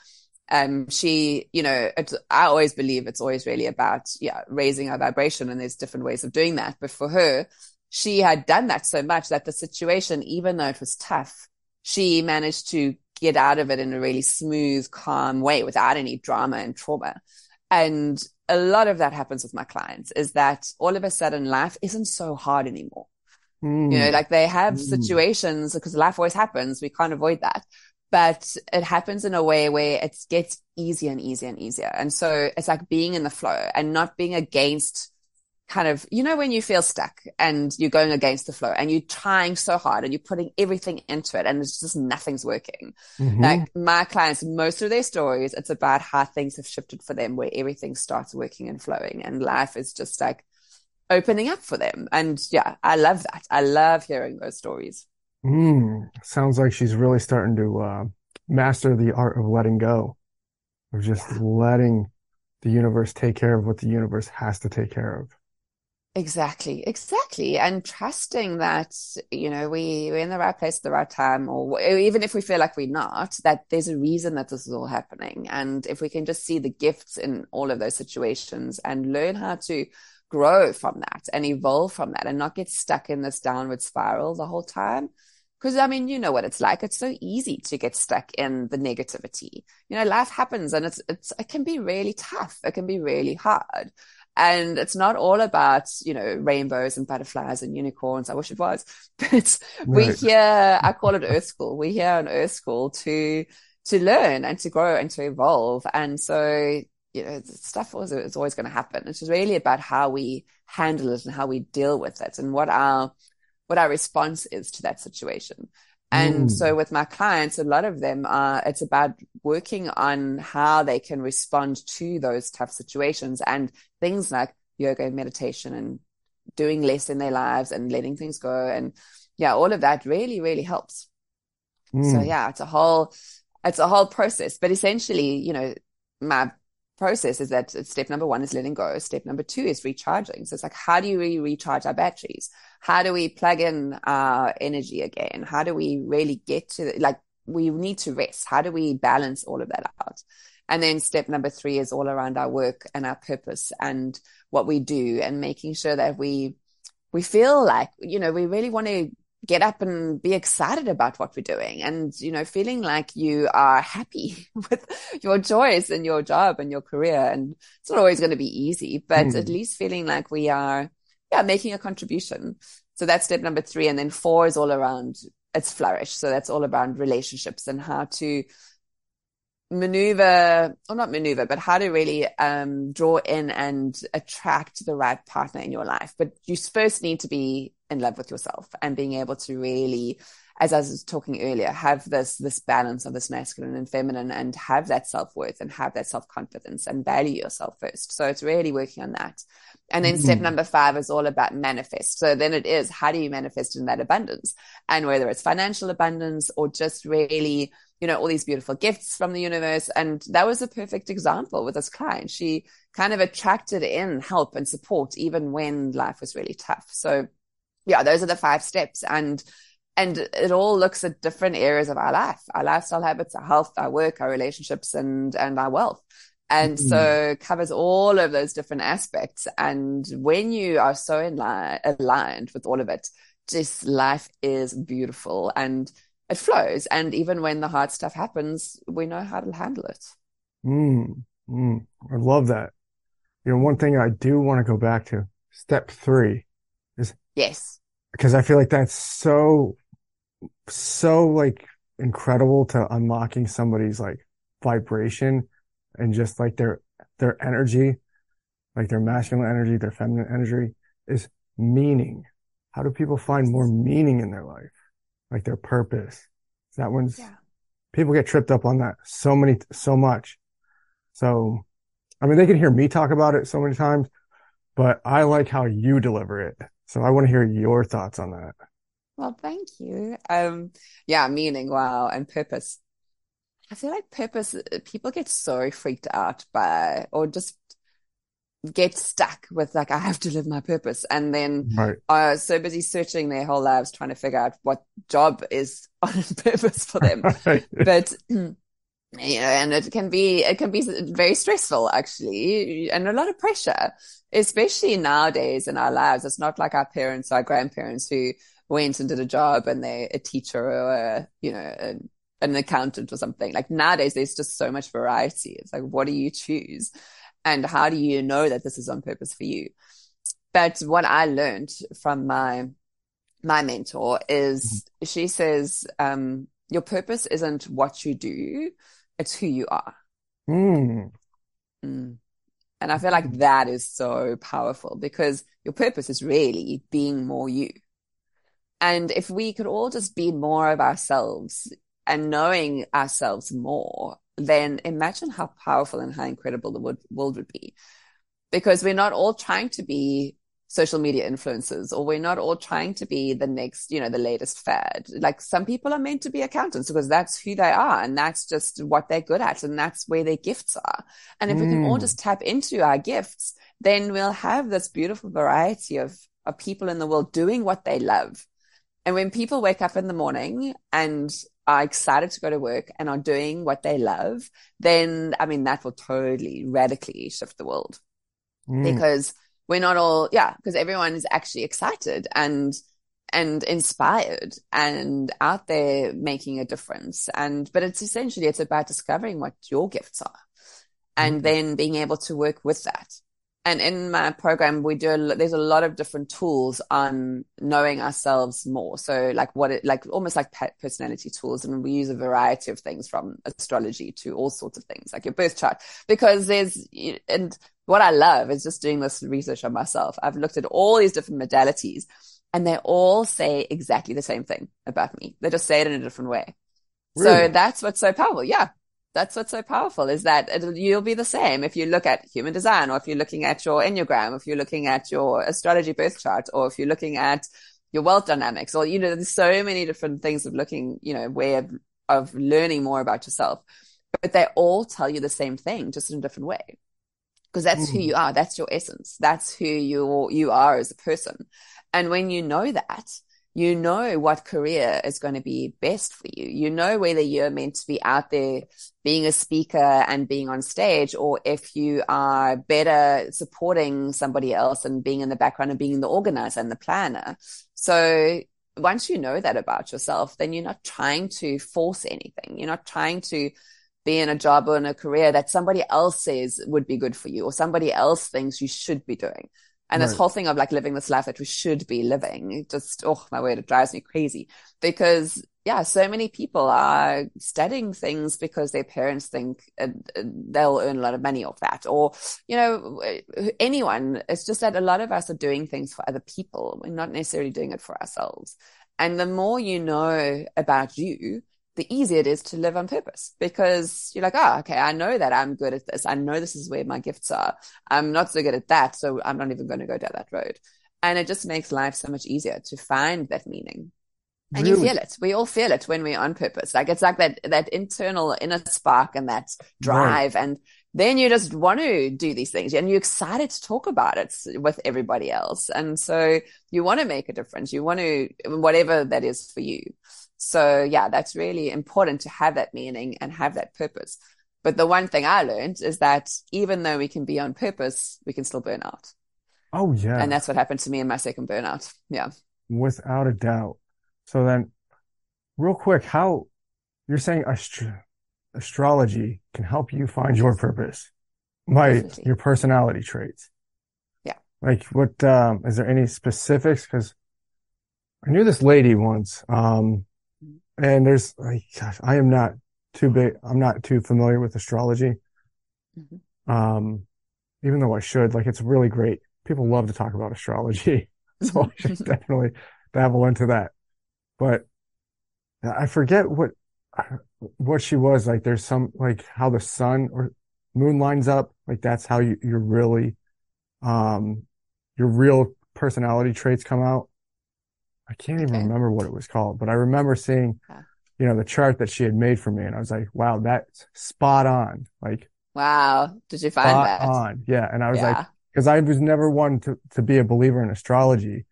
um, she, you know, I always believe it's always really about, yeah, raising our vibration and there's different ways of doing that. But for her, she had done that so much that the situation, even though it was tough, she managed to get out of it in a really smooth, calm way without any drama and trauma. And a lot of that happens with my clients is that all of a sudden life isn't so hard anymore. Mm. You know, like they have mm. situations because life always happens. We can't avoid that but it happens in a way where it gets easier and easier and easier. And so it's like being in the flow and not being against kind of, you know, when you feel stuck and you're going against the flow and you're trying so hard and you're putting everything into it and it's just nothing's working. Mm-hmm. Like my clients, most of their stories, it's about how things have shifted for them where everything starts working and flowing and life is just like opening up for them. And yeah, I love that. I love hearing those stories. Mm, sounds like she's really starting to uh, master the art of letting go, of just yeah. letting the universe take care of what the universe has to take care of. Exactly, exactly. And trusting that, you know, we, we're in the right place at the right time, or even if we feel like we're not, that there's a reason that this is all happening. And if we can just see the gifts in all of those situations and learn how to grow from that and evolve from that and not get stuck in this downward spiral the whole time, because I mean, you know what it's like. It's so easy to get stuck in the negativity. You know, life happens and it's, it's, it can be really tough. It can be really hard. And it's not all about, you know, rainbows and butterflies and unicorns. I wish it was, but right. we here, I call it Earth School. We're here on Earth School to, to learn and to grow and to evolve. And so, you know, stuff is, is always going to happen. It's really about how we handle it and how we deal with it and what our what our response is to that situation. And mm. so with my clients, a lot of them are, it's about working on how they can respond to those tough situations and things like yoga and meditation and doing less in their lives and letting things go. And yeah, all of that really, really helps. Mm. So yeah, it's a whole, it's a whole process, but essentially, you know, my process is that step number one is letting go. Step number two is recharging. So it's like, how do we recharge our batteries? How do we plug in our energy again? How do we really get to like, we need to rest. How do we balance all of that out? And then step number three is all around our work and our purpose and what we do and making sure that we, we feel like, you know, we really want to get up and be excited about what we're doing and you know feeling like you are happy with your choice and your job and your career. And it's not always going to be easy but mm. at least feeling like we are yeah making a contribution. So that's step number 3 and then 4 is all around it's flourish. So that's all around relationships and how to maneuver or not maneuver but how to really um, draw in and attract the right partner in your life but you first need to be in love with yourself and being able to really as I was talking earlier, have this this balance of this masculine and feminine, and have that self worth and have that self confidence and value yourself first. So it's really working on that. And then mm-hmm. step number five is all about manifest. So then it is how do you manifest in that abundance, and whether it's financial abundance or just really you know all these beautiful gifts from the universe. And that was a perfect example with this client. She kind of attracted in help and support even when life was really tough. So yeah, those are the five steps. And and it all looks at different areas of our life, our lifestyle habits, our health, our work, our relationships, and and our wealth. And mm. so covers all of those different aspects. And when you are so in line, aligned with all of it, just life is beautiful and it flows. And even when the hard stuff happens, we know how to handle it. Mm, mm, I love that. You know, one thing I do want to go back to step three is yes, because I feel like that's so, so like incredible to unlocking somebody's like vibration and just like their, their energy, like their masculine energy, their feminine energy is meaning. How do people find more meaning in their life? Like their purpose. That one's, yeah. people get tripped up on that so many, so much. So, I mean, they can hear me talk about it so many times, but I like how you deliver it. So I want to hear your thoughts on that. Well, thank you. Um, yeah, meaning, wow, and purpose. I feel like purpose, people get so freaked out by, or just get stuck with like, I have to live my purpose. And then right. are so busy searching their whole lives trying to figure out what job is on purpose for them. but, you know, and it can be, it can be very stressful actually, and a lot of pressure, especially nowadays in our lives. It's not like our parents, our grandparents who went and did a job and they're a teacher or a, you know, a, an accountant or something. Like nowadays, there's just so much variety. It's like, what do you choose? And how do you know that this is on purpose for you? But what I learned from my, my mentor is mm-hmm. she says, um, your purpose isn't what you do. It's who you are. Mm. Mm. And I feel like that is so powerful because your purpose is really being more you. And if we could all just be more of ourselves and knowing ourselves more, then imagine how powerful and how incredible the world would be. Because we're not all trying to be social media influencers or we're not all trying to be the next, you know, the latest fad. Like some people are meant to be accountants because that's who they are and that's just what they're good at and that's where their gifts are. And if mm. we can all mm. just tap into our gifts, then we'll have this beautiful variety of, of people in the world doing what they love. And when people wake up in the morning and are excited to go to work and are doing what they love, then I mean, that will totally radically shift the world mm. because we're not all, yeah, because everyone is actually excited and, and inspired and out there making a difference. And, but it's essentially, it's about discovering what your gifts are and mm. then being able to work with that and in my program we do a, there's a lot of different tools on knowing ourselves more. So like what it like almost like personality tools. And we use a variety of things from astrology to all sorts of things like your birth chart. Because there's and what i love is just doing this research on myself. I've looked at all these different modalities and they all say exactly the same thing about me. They just say it in a different way. Really? so that's what's so powerful. Yeah that's what's so powerful is that you'll be the same if you look at human design or if you're looking at your enneagram, if you're looking at your astrology birth chart, or if you're looking at your wealth dynamics, or, you know, there's so many different things of looking, you know, way of, of learning more about yourself, but they all tell you the same thing, just in a different way. Because that's mm. who you are. That's your essence. That's who you, you are as a person. And when you know that, you know what career is going to be best for you. You know whether you're meant to be out there being a speaker and being on stage, or if you are better supporting somebody else and being in the background and being the organizer and the planner. So once you know that about yourself, then you're not trying to force anything. You're not trying to be in a job or in a career that somebody else says would be good for you or somebody else thinks you should be doing. And right. this whole thing of like living this life that we should be living, just, oh my word, it drives me crazy because yeah, so many people are studying things because their parents think uh, they'll earn a lot of money off that. Or, you know, anyone. It's just that a lot of us are doing things for other people. We're not necessarily doing it for ourselves. And the more you know about you, the easier it is to live on purpose because you're like, oh, okay, I know that I'm good at this. I know this is where my gifts are. I'm not so good at that. So I'm not even going to go down that road. And it just makes life so much easier to find that meaning. And really? you feel it. We all feel it when we're on purpose. Like it's like that, that internal inner spark and that drive. Right. And then you just want to do these things and you're excited to talk about it with everybody else. And so you want to make a difference. You want to, whatever that is for you. So yeah, that's really important to have that meaning and have that purpose. But the one thing I learned is that even though we can be on purpose, we can still burn out. Oh yeah. And that's what happened to me in my second burnout. Yeah. Without a doubt. So then real quick, how you're saying astro- astrology can help you find your purpose by Definitely. your personality traits. Yeah. Like what, um, is there any specifics? Cause I knew this lady once, um, and there's like, gosh, I am not too big. I'm not too familiar with astrology. Mm-hmm. Um, even though I should, like, it's really great. People love to talk about astrology. so I should definitely dabble into that. But I forget what, what she was like. There's some, like how the sun or moon lines up. Like that's how you, you're really, um, your real personality traits come out. I can't even okay. remember what it was called, but I remember seeing, yeah. you know, the chart that she had made for me. And I was like, wow, that's spot on. Like, wow. Did you find that? on. Yeah. And I was yeah. like, cause I was never one to, to be a believer in astrology.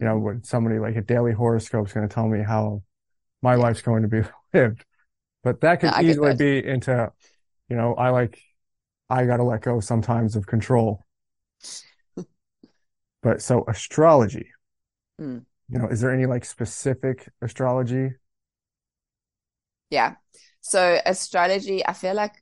You know, when somebody like a daily horoscope is going to tell me how my yeah. life's going to be lived, but that could easily be into, you know, I like, I got to let go sometimes of control. but so astrology. Mm you know, is there any like specific astrology? Yeah. So astrology, I feel like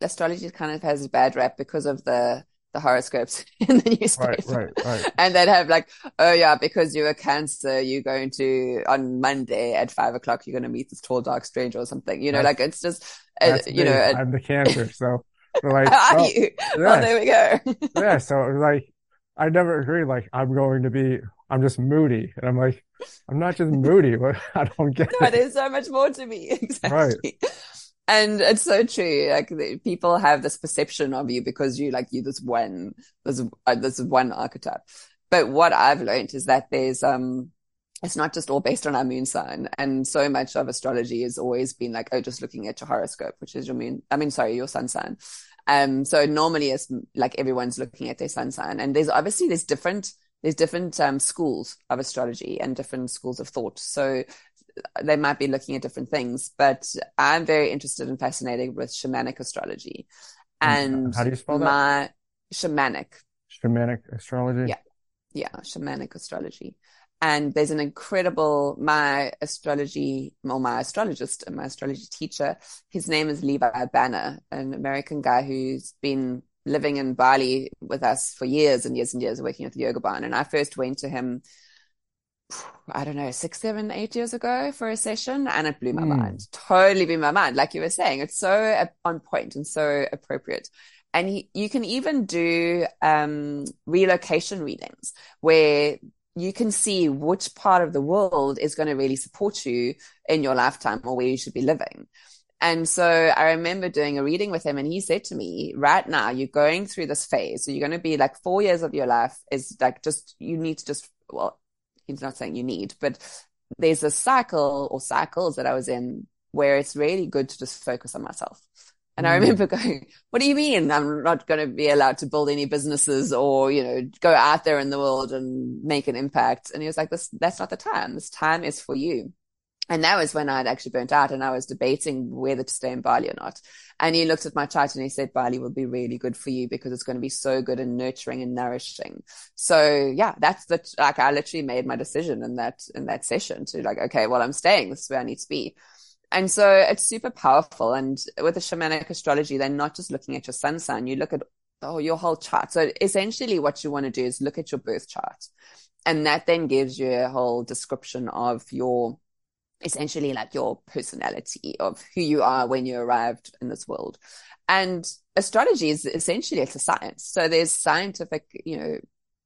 astrology kind of has a bad rap because of the the horoscopes in the newspaper. Right, right, right. And they'd have like, oh yeah, because you're a cancer, you're going to, on Monday at five o'clock, you're going to meet this tall, dark stranger or something. You know, that's, like it's just, uh, you me. know. I'm the cancer. So like, Are oh, you? Yeah. Oh, there we go. yeah. So like, I never agreed. Like I'm going to be I'm just moody. And I'm like, I'm not just moody. But I don't get no, it. there's so much more to me. Exactly. Right. And it's so true. Like people have this perception of you because you like you this one, this, uh, this one archetype. But what I've learned is that there's, um, it's not just all based on our moon sign. And so much of astrology has always been like, oh, just looking at your horoscope, which is your moon. I mean, sorry, your sun sign. Um, so normally it's like everyone's looking at their sun sign and there's obviously there's different there's different um, schools of astrology and different schools of thought. So they might be looking at different things, but I'm very interested and fascinated with shamanic astrology. And how do you spell that? My shamanic. Shamanic astrology. Yeah. Yeah. Shamanic astrology. And there's an incredible, my astrology, or my astrologist and my astrology teacher, his name is Levi Banner, an American guy who's been living in Bali with us for years and years and years working with Yoga Barn. And I first went to him, I don't know, six, seven, eight years ago for a session and it blew my mm. mind. Totally blew my mind. Like you were saying, it's so on point and so appropriate. And he, you can even do um, relocation readings where you can see which part of the world is going to really support you in your lifetime or where you should be living. And so I remember doing a reading with him and he said to me, right now you're going through this phase. So you're going to be like four years of your life is like just, you need to just, well, he's not saying you need, but there's a cycle or cycles that I was in where it's really good to just focus on myself. And mm. I remember going, what do you mean? I'm not going to be allowed to build any businesses or, you know, go out there in the world and make an impact. And he was like, this, that's not the time. This time is for you. And that was when I'd actually burnt out and I was debating whether to stay in Bali or not. And he looked at my chart and he said, Bali will be really good for you because it's going to be so good and nurturing and nourishing. So yeah, that's the, like, I literally made my decision in that, in that session to like, okay, well, I'm staying. This is where I need to be. And so it's super powerful. And with the shamanic astrology, they're not just looking at your sun sign. You look at, oh, your whole chart. So essentially what you want to do is look at your birth chart. And that then gives you a whole description of your, essentially like your personality of who you are when you arrived in this world. And astrology is essentially it's a science. So there's scientific, you know,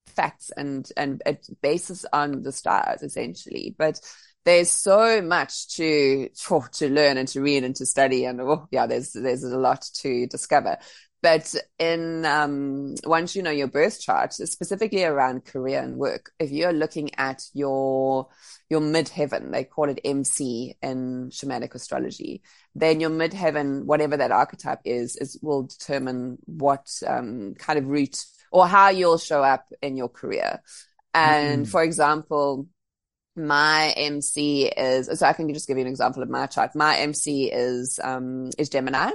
facts and and it bases on the stars essentially. But there's so much to to learn and to read and to study and oh yeah, there's there's a lot to discover. But in um, once you know your birth chart, specifically around career and work, if you're looking at your your midheaven, they call it MC in shamanic astrology, then your midheaven, whatever that archetype is, is will determine what um, kind of route or how you'll show up in your career. And mm. for example, my MC is so I can just give you an example of my chart. My MC is um is Gemini.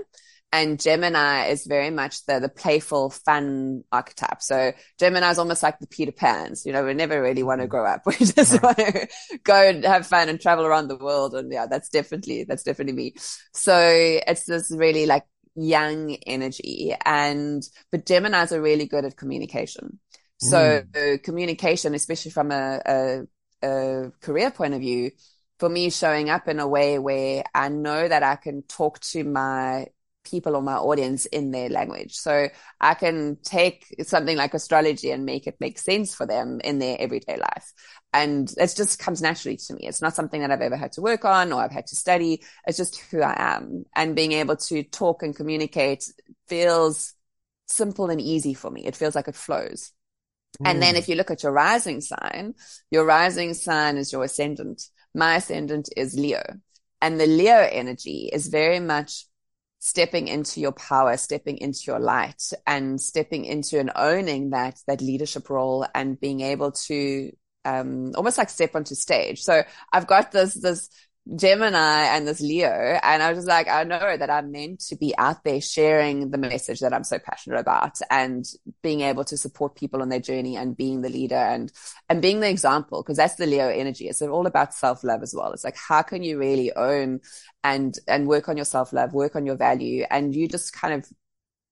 And Gemini is very much the the playful, fun archetype. So Gemini is almost like the Peter Pans. You know, we never really want to grow up. We just want to go and have fun and travel around the world. And yeah, that's definitely that's definitely me. So it's this really like young energy. And but Geminis are really good at communication. So mm. communication, especially from a, a, a career point of view, for me showing up in a way where I know that I can talk to my people or my audience in their language. So I can take something like astrology and make it make sense for them in their everyday life. And it just comes naturally to me. It's not something that I've ever had to work on or I've had to study. It's just who I am. And being able to talk and communicate feels simple and easy for me. It feels like it flows. Mm. And then mm. if you look at your rising sign, your rising sign is your ascendant. My ascendant is Leo. And the Leo energy is very much stepping into your power, stepping into your light and stepping into and owning that, that leadership role and being able to, um, almost like step onto stage. So I've got this, this Gemini and this Leo. And I was just like, I know that I'm meant to be out there sharing the message that I'm so passionate about and being able to support people on their journey and being the leader and, and being the example. Cause that's the Leo energy. It's all about self love as well. It's like, how can you really own and, and work on your self love, work on your value? And you just kind of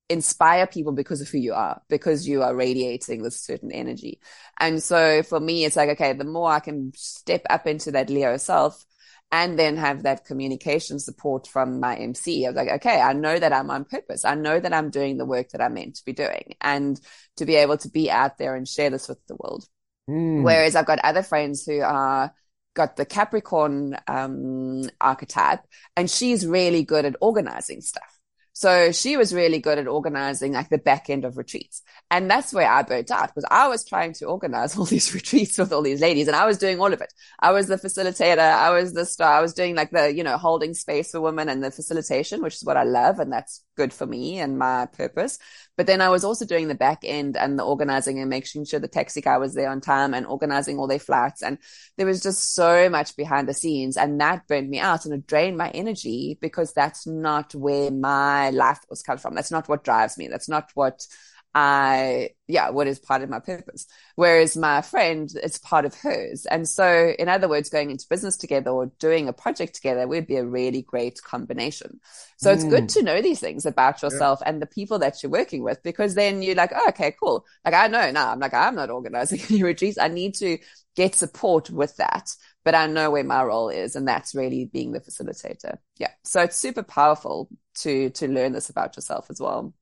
inspire people because of who you are, because you are radiating this certain energy. And so for me, it's like, okay, the more I can step up into that Leo self, and then have that communication support from my MC. I was like, okay, I know that I'm on purpose. I know that I'm doing the work that I'm meant to be doing and to be able to be out there and share this with the world. Mm. Whereas I've got other friends who are got the Capricorn um, archetype and she's really good at organizing stuff. So she was really good at organizing like the back end of retreats. And that's where I burnt out because I was trying to organize all these retreats with all these ladies and I was doing all of it. I was the facilitator. I was the star. I was doing like the, you know, holding space for women and the facilitation, which is what I love. And that's good for me and my purpose. But then I was also doing the back end and the organizing and making sure the taxi guy was there on time and organizing all their flights. And there was just so much behind the scenes and that burned me out and it drained my energy because that's not where my life was comes from. That's not what drives me. That's not what I, yeah, what is part of my purpose. Whereas my friend, it's part of hers. And so, in other words, going into business together or doing a project together would be a really great combination. So mm. it's good mm. to know these things about yourself yeah. and the people that you're working with because then you're like, oh, okay, cool. Like I know now I'm like, I'm not organizing any retreats. I need to get support with that, but I know where my role is. And that's really being the facilitator. Yeah. So it's super powerful to, to learn this about yourself as well.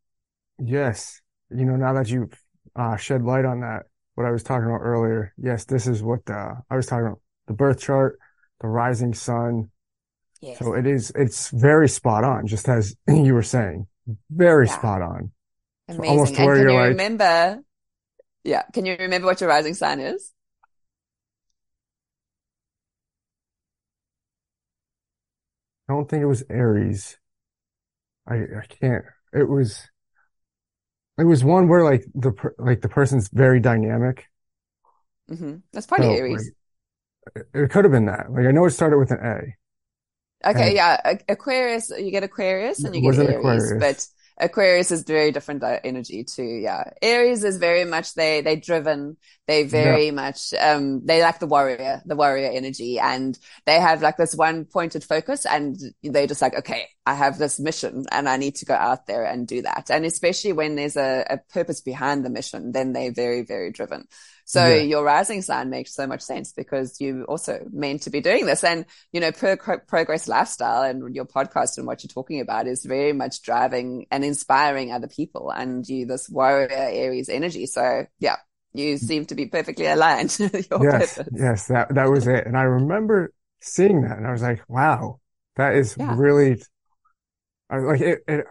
Yes you know, now that you've uh, shed light on that, what I was talking about earlier, yes, this is what uh, I was talking about the birth chart, the rising sun. Yes. So it is, it's very spot on, just as you were saying, very yeah. spot on. Amazing. So almost and can you like, remember? Yeah. Can you remember what your rising sign is? I don't think it was Aries. I, I can't, it was, it was one where like the like the person's very dynamic. Mm-hmm. That's part so, Aries. Like, it could have been that. Like I know it started with an A. Okay, and yeah, Aquarius. You get Aquarius and you get Aries, Aquarius. but Aquarius is very different energy too. Yeah. Aries is very much they, they driven. They very yeah. much, um, they like the warrior, the warrior energy and they have like this one pointed focus and they're just like, okay, I have this mission and I need to go out there and do that. And especially when there's a, a purpose behind the mission, then they're very, very driven. So yeah. your rising sign makes so much sense because you also meant to be doing this. And, you know, per progress lifestyle and your podcast and what you're talking about is very much driving and inspiring other people and you, this warrior Aries energy. So yeah, you mm. seem to be perfectly aligned. yes. Purpose. Yes. That, that was it. And I remember seeing that and I was like, wow, that is yeah. really I, like it, it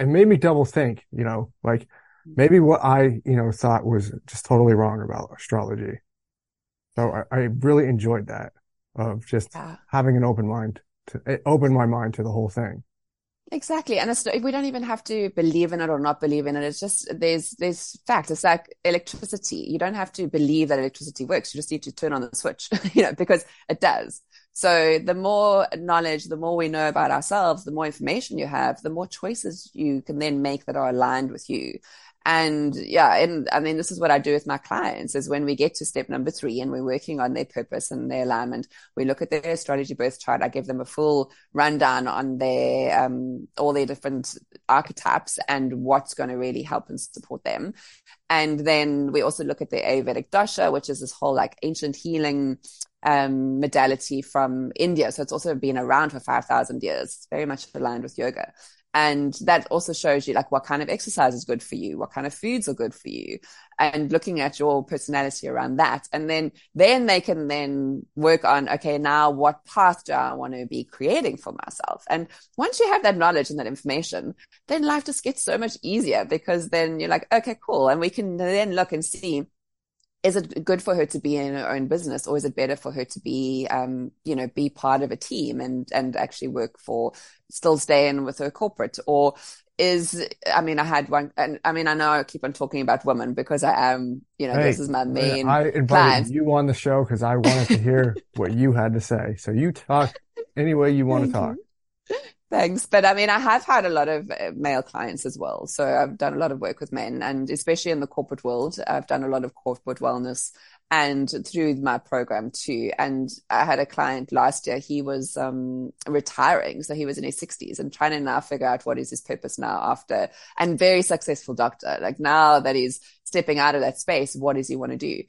it made me double think, you know, like maybe what I, you know, thought was just totally wrong about astrology. So I, I really enjoyed that of just yeah. having an open mind to eh, it opened my mind to the whole thing. Exactly. And it's, we don't even have to believe in it or not believe in it. It's just, there's, there's fact. It's like electricity. You don't have to believe that electricity works. You just need to turn on the switch, you know, because it does. So the more knowledge, the more we know about ourselves, the more information you have, the more choices you can then make that are aligned with you. And yeah, and I mean, this is what I do with my clients is when we get to step number three and we're working on their purpose and their alignment, we look at their astrology birth chart. I give them a full rundown on their, um, all their different archetypes and what's going to really help and support them. And then we also look at the Ayurvedic Dosha, which is this whole like ancient healing um, modality from India. So it's also been around for 5,000 years. Very much aligned with yoga. And that also shows you like what kind of exercise is good for you, what kind of foods are good for you, and looking at your personality around that. And then, then they can then work on, okay, now what path do I want to be creating for myself? And once you have that knowledge and that information, then life just gets so much easier because then you're like, okay, cool. And we can then look and see is it good for her to be in her own business or is it better for her to be um, you know be part of a team and and actually work for still stay in with her corporate? Or is i mean i had one and i mean i know i keep on talking about women because i am you know hey, this is my main i invited client. you on the show because i wanted to hear what you had to say. So you talk any way you want to talk Thanks. But I mean, I have had a lot of uh, male clients as well. So I've done a lot of work with men and especially in the corporate world, I've done a lot of corporate wellness and through my program too. And I had a client last year, he was um, retiring. So he was in his 60s and trying to now figure out what is his purpose now after, and very successful doctor. Like now that he's stepping out of that space, what does he want to do?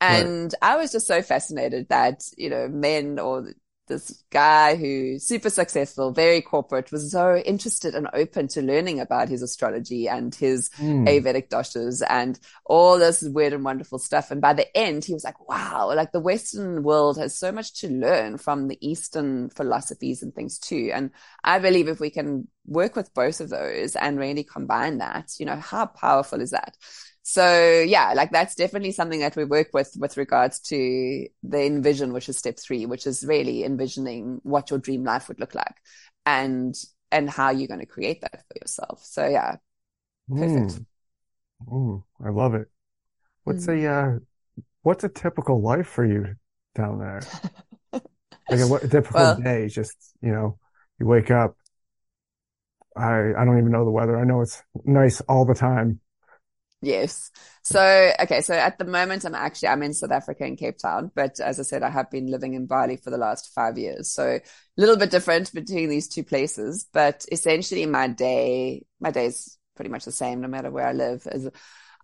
And right. I was just so fascinated that, you know, men or this guy who's super successful, very corporate, was so interested and open to learning about his astrology and his mm. Ayurvedic doshas and all this weird and wonderful stuff. And by the end, he was like, wow, like the Western world has so much to learn from the Eastern philosophies and things too. And I believe if we can work with both of those and really combine that, you know, how powerful is that? So yeah, like that's definitely something that we work with with regards to the envision, which is step three, which is really envisioning what your dream life would look like and and how you're going to create that for yourself. So yeah. Perfect. Mm. Mm, I love it. What's mm. a uh, what's a typical life for you down there? like a, what, a typical well, day, just you know, you wake up. I I don't even know the weather. I know it's nice all the time. Yes. So, okay. So at the moment, I'm actually, I'm in South Africa in Cape Town, but as I said, I have been living in Bali for the last five years. So a little bit different between these two places, but essentially my day, my day is pretty much the same no matter where I live. As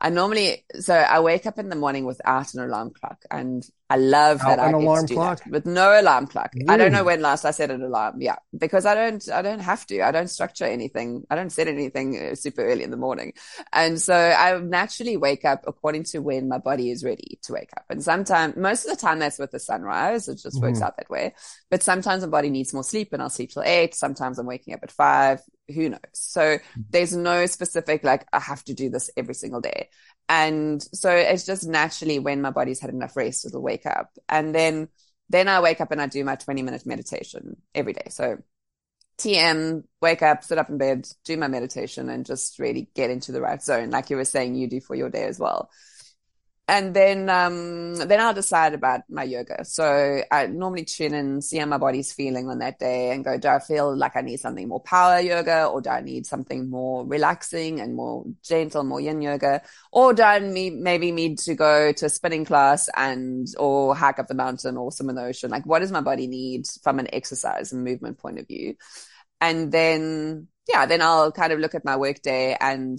I normally, so I wake up in the morning without an alarm clock and I love that I get to do clock? that with no alarm clock. Really? I don't know when last I set an alarm. Yeah, because I don't, I don't have to. I don't structure anything. I don't set anything uh, super early in the morning, and so I naturally wake up according to when my body is ready to wake up. And sometimes, most of the time, that's with the sunrise. It just works mm. out that way. But sometimes my body needs more sleep, and I'll sleep till eight. Sometimes I'm waking up at five. Who knows? So mm. there's no specific like I have to do this every single day. And so it's just naturally when my body's had enough rest, it'll wake up. And then, then I wake up and I do my 20 minute meditation every day. So TM, wake up, sit up in bed, do my meditation and just really get into the right zone. Like you were saying, you do for your day as well and then um, then I'll decide about my yoga. So I normally tune in, see how my body's feeling on that day, and go: Do I feel like I need something more power yoga, or do I need something more relaxing and more gentle, more yin yoga, or do I maybe need to go to a spinning class and or hike up the mountain or swim in the ocean? Like, what does my body need from an exercise and movement point of view? And then yeah, then I'll kind of look at my work day and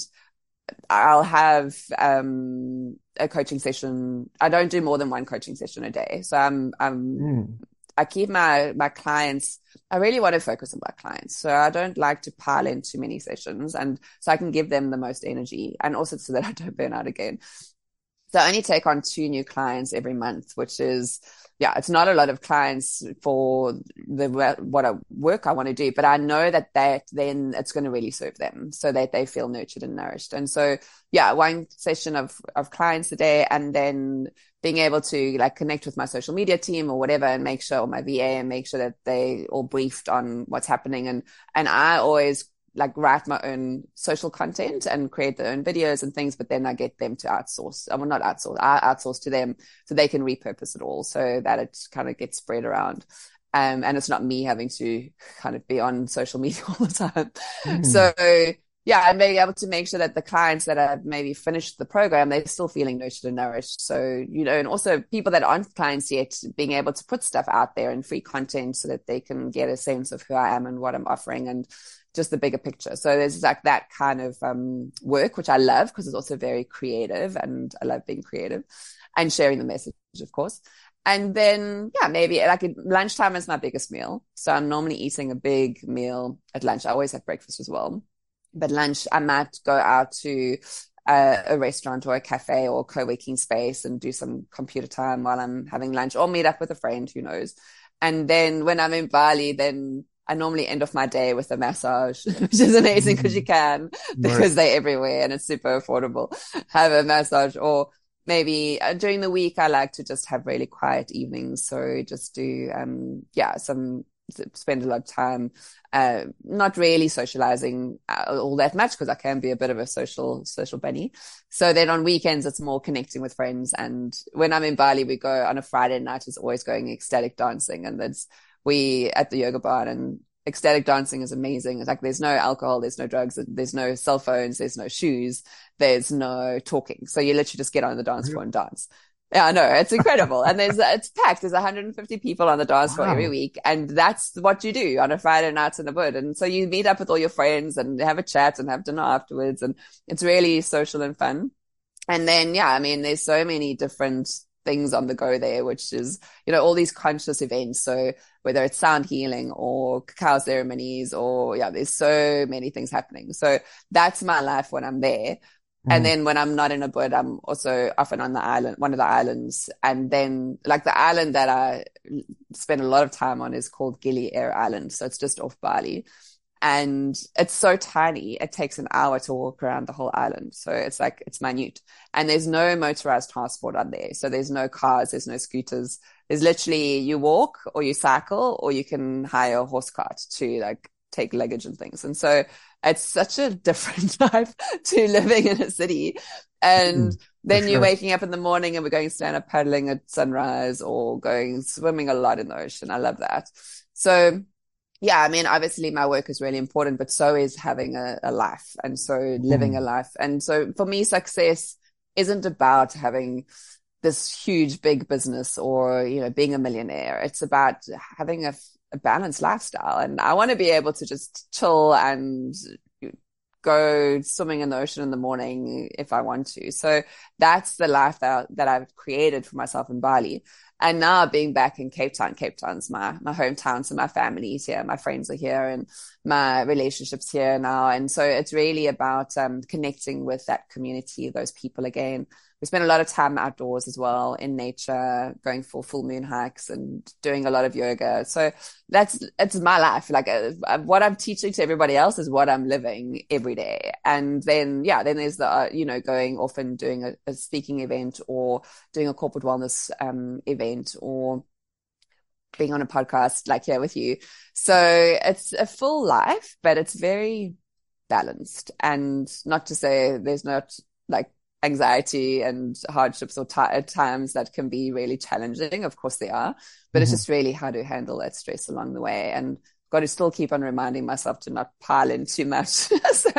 I'll have um, a coaching session. I don't do more than one coaching session a day. So I'm, I'm, mm. I keep my, my clients, I really want to focus on my clients. So I don't like to pile in too many sessions and so I can give them the most energy and also so that I don't burn out again. So I only take on two new clients every month, which is, yeah, it's not a lot of clients for the what work I want to do, but I know that that then it's going to really serve them so that they feel nurtured and nourished. And so, yeah, one session of of clients a day, and then being able to like connect with my social media team or whatever, and make sure or my VA and make sure that they all briefed on what's happening. And and I always like write my own social content and create their own videos and things, but then I get them to outsource. I uh, well, not outsource, I outsource to them so they can repurpose it all so that it kind of gets spread around. Um, and it's not me having to kind of be on social media all the time. Mm. So yeah, and being able to make sure that the clients that have maybe finished the program, they're still feeling nurtured and nourished. So, you know, and also people that aren't clients yet, being able to put stuff out there and free content so that they can get a sense of who I am and what I'm offering and just the bigger picture. So there's like that kind of um, work, which I love because it's also very creative and I love being creative and sharing the message, of course. And then, yeah, maybe like lunchtime is my biggest meal. So I'm normally eating a big meal at lunch. I always have breakfast as well. But lunch, I might go out to a, a restaurant or a cafe or co-working space and do some computer time while I'm having lunch or meet up with a friend, who knows. And then when I'm in Bali, then I normally end off my day with a massage, which is amazing because you mm. can because right. they're everywhere and it's super affordable. Have a massage or maybe uh, during the week, I like to just have really quiet evenings. So just do, um, yeah, some spend a lot of time, uh, not really socializing uh, all that much because I can be a bit of a social, social bunny. So then on weekends, it's more connecting with friends. And when I'm in Bali, we go on a Friday night, is always going ecstatic dancing and that's, we at the Yoga Barn and ecstatic dancing is amazing. It's like there's no alcohol, there's no drugs, there's no cell phones, there's no shoes, there's no talking. So you literally just get on the dance mm-hmm. floor and dance. Yeah, I know it's incredible, and there's it's packed. There's 150 people on the dance floor wow. every week, and that's what you do on a Friday night in Ubud. And so you meet up with all your friends and have a chat and have dinner afterwards, and it's really social and fun. And then, yeah, I mean, there's so many different things on the go there, which is, you know, all these conscious events. So whether it's sound healing or cacao ceremonies or yeah, there's so many things happening. So that's my life when I'm there. Mm. And then when I'm not in Ubud, I'm also often on the island, one of the islands. And then like the island that I spend a lot of time on is called Gili Air Island. So it's just off Bali and it's so tiny. It takes an hour to walk around the whole island. So it's like, it's minute and there's no motorized transport on there. So there's no cars, there's no scooters. There's literally you walk or you cycle or you can hire a horse cart to like take luggage and things. And so it's such a different life to living in a city. And mm, then you're sure. waking up in the morning and we're going stand up paddling at sunrise or going swimming a lot in the ocean. I love that. So yeah, I mean, obviously my work is really important, but so is having a, a life and so living mm. a life. And so for me, success isn't about having this huge, big business or, you know, being a millionaire. It's about having a, a balanced lifestyle. And I want to be able to just chill and go swimming in the ocean in the morning if I want to. So that's the life that, that I've created for myself in Bali. And now being back in Cape Town, Cape Town's my, my hometown. So my family's here, my friends are here and my relationships here now. And so it's really about, um, connecting with that community, those people again we spend a lot of time outdoors as well in nature, going for full moon hikes and doing a lot of yoga. So that's, it's my life. Like uh, uh, what I'm teaching to everybody else is what I'm living every day. And then, yeah, then there's the, uh, you know, going off and doing a, a speaking event or doing a corporate wellness, um, event or being on a podcast like here with you. So it's a full life, but it's very balanced and not to say there's not like anxiety and hardships or t- times that can be really challenging. Of course they are, but mm-hmm. it's just really how to handle that stress along the way and got to still keep on reminding myself to not pile in too much. so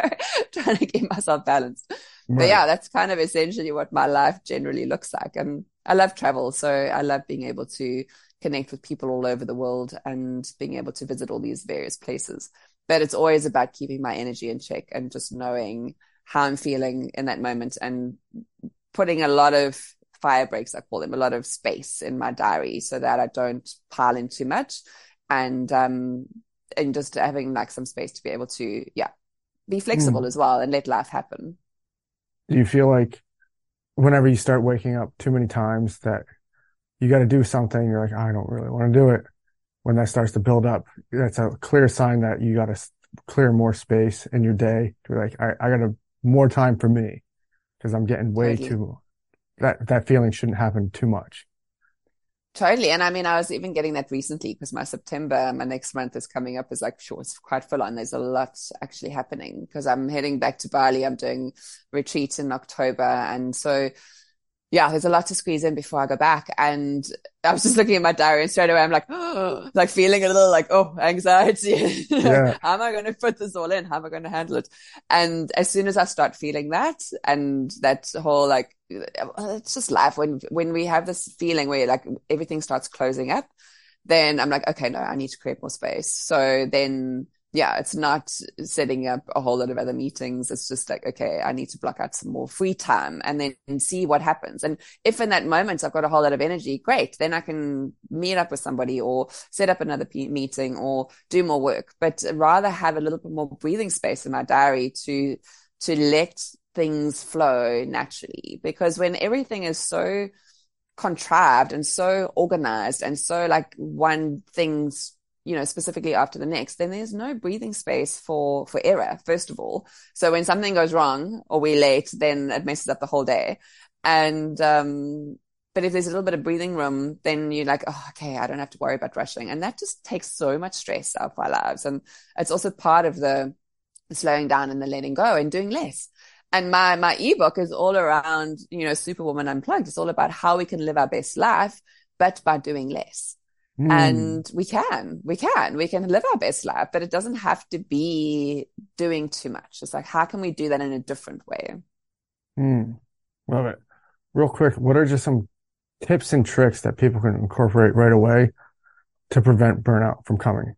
trying to keep myself balanced. Right. But yeah, that's kind of essentially what my life generally looks like. And I love travel. So I love being able to connect with people all over the world and being able to visit all these various places. But it's always about keeping my energy in check and just knowing how I'm feeling in that moment and putting a lot of fire breaks, I call them, a lot of space in my diary so that I don't pile in too much and, um, and just having like some space to be able to, yeah, be flexible mm. as well and let life happen. Do you feel like whenever you start waking up too many times that you got to do something, you're like, I don't really want to do it. When that starts to build up, that's a clear sign that you got to clear more space in your day to be like, I, I got to more time for me because I'm getting way totally. too, that, that feeling shouldn't happen too much. Totally. And I mean, I was even getting that recently because my September, my next month is coming up is like, sure, it's quite full on. There's a lot actually happening because I'm heading back to Bali. I'm doing retreats in October. And so yeah, there's a lot to squeeze in before I go back. And I was just looking at my diary and straight away I'm like, oh, like feeling a little like, oh, anxiety. Yeah. How am I going to put this all in? How am I going to handle it? And as soon as I start feeling that and that whole like, it's just life when, when we have this feeling where like everything starts closing up, then I'm like, okay, no, I need to create more space. So then yeah, it's not setting up a whole lot of other meetings. It's just like, okay, I need to block out some more free time and then see what happens. And if in that moment I've got a whole lot of energy, great. Then I can meet up with somebody or set up another p- meeting or do more work, but rather have a little bit more breathing space in my diary to, to let things flow naturally. Because when everything is so contrived and so organized and so like one thing's you know, specifically after the next, then there's no breathing space for, for error, first of all. So when something goes wrong or we're late, then it messes up the whole day. And, um, but if there's a little bit of breathing room, then you're like, oh, okay, I don't have to worry about rushing. And that just takes so much stress out of our lives. And it's also part of the slowing down and the letting go and doing less. And my, my ebook is all around, you know, Superwoman Unplugged. It's all about how we can live our best life, but by doing less. Mm. And we can, we can, we can live our best life, but it doesn't have to be doing too much. It's like, how can we do that in a different way? Mm. Love it. Real quick, what are just some tips and tricks that people can incorporate right away to prevent burnout from coming?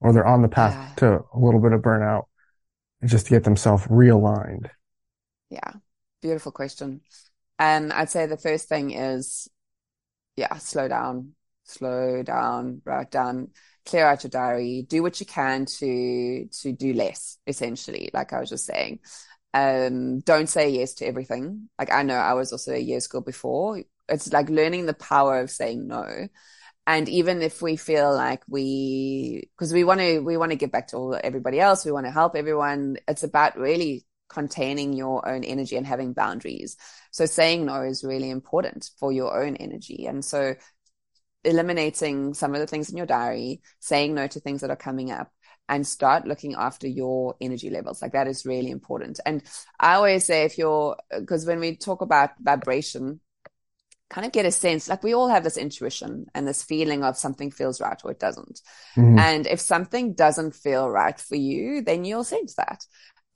Or they're on the path yeah. to a little bit of burnout and just to get themselves realigned? Yeah. Beautiful question. And I'd say the first thing is, yeah, slow down, slow down, write down, clear out your diary, do what you can to to do less, essentially, like I was just saying. Um, don't say yes to everything. Like I know I was also a year school before. It's like learning the power of saying no. And even if we feel like we, because we want to, we want to give back to all everybody else, we want to help everyone. It's about really containing your own energy and having boundaries. So saying no is really important for your own energy. And so eliminating some of the things in your diary, saying no to things that are coming up and start looking after your energy levels. Like that is really important. And I always say if you're, because when we talk about vibration, kind of get a sense, like we all have this intuition and this feeling of something feels right or it doesn't. Mm-hmm. And if something doesn't feel right for you, then you'll sense that.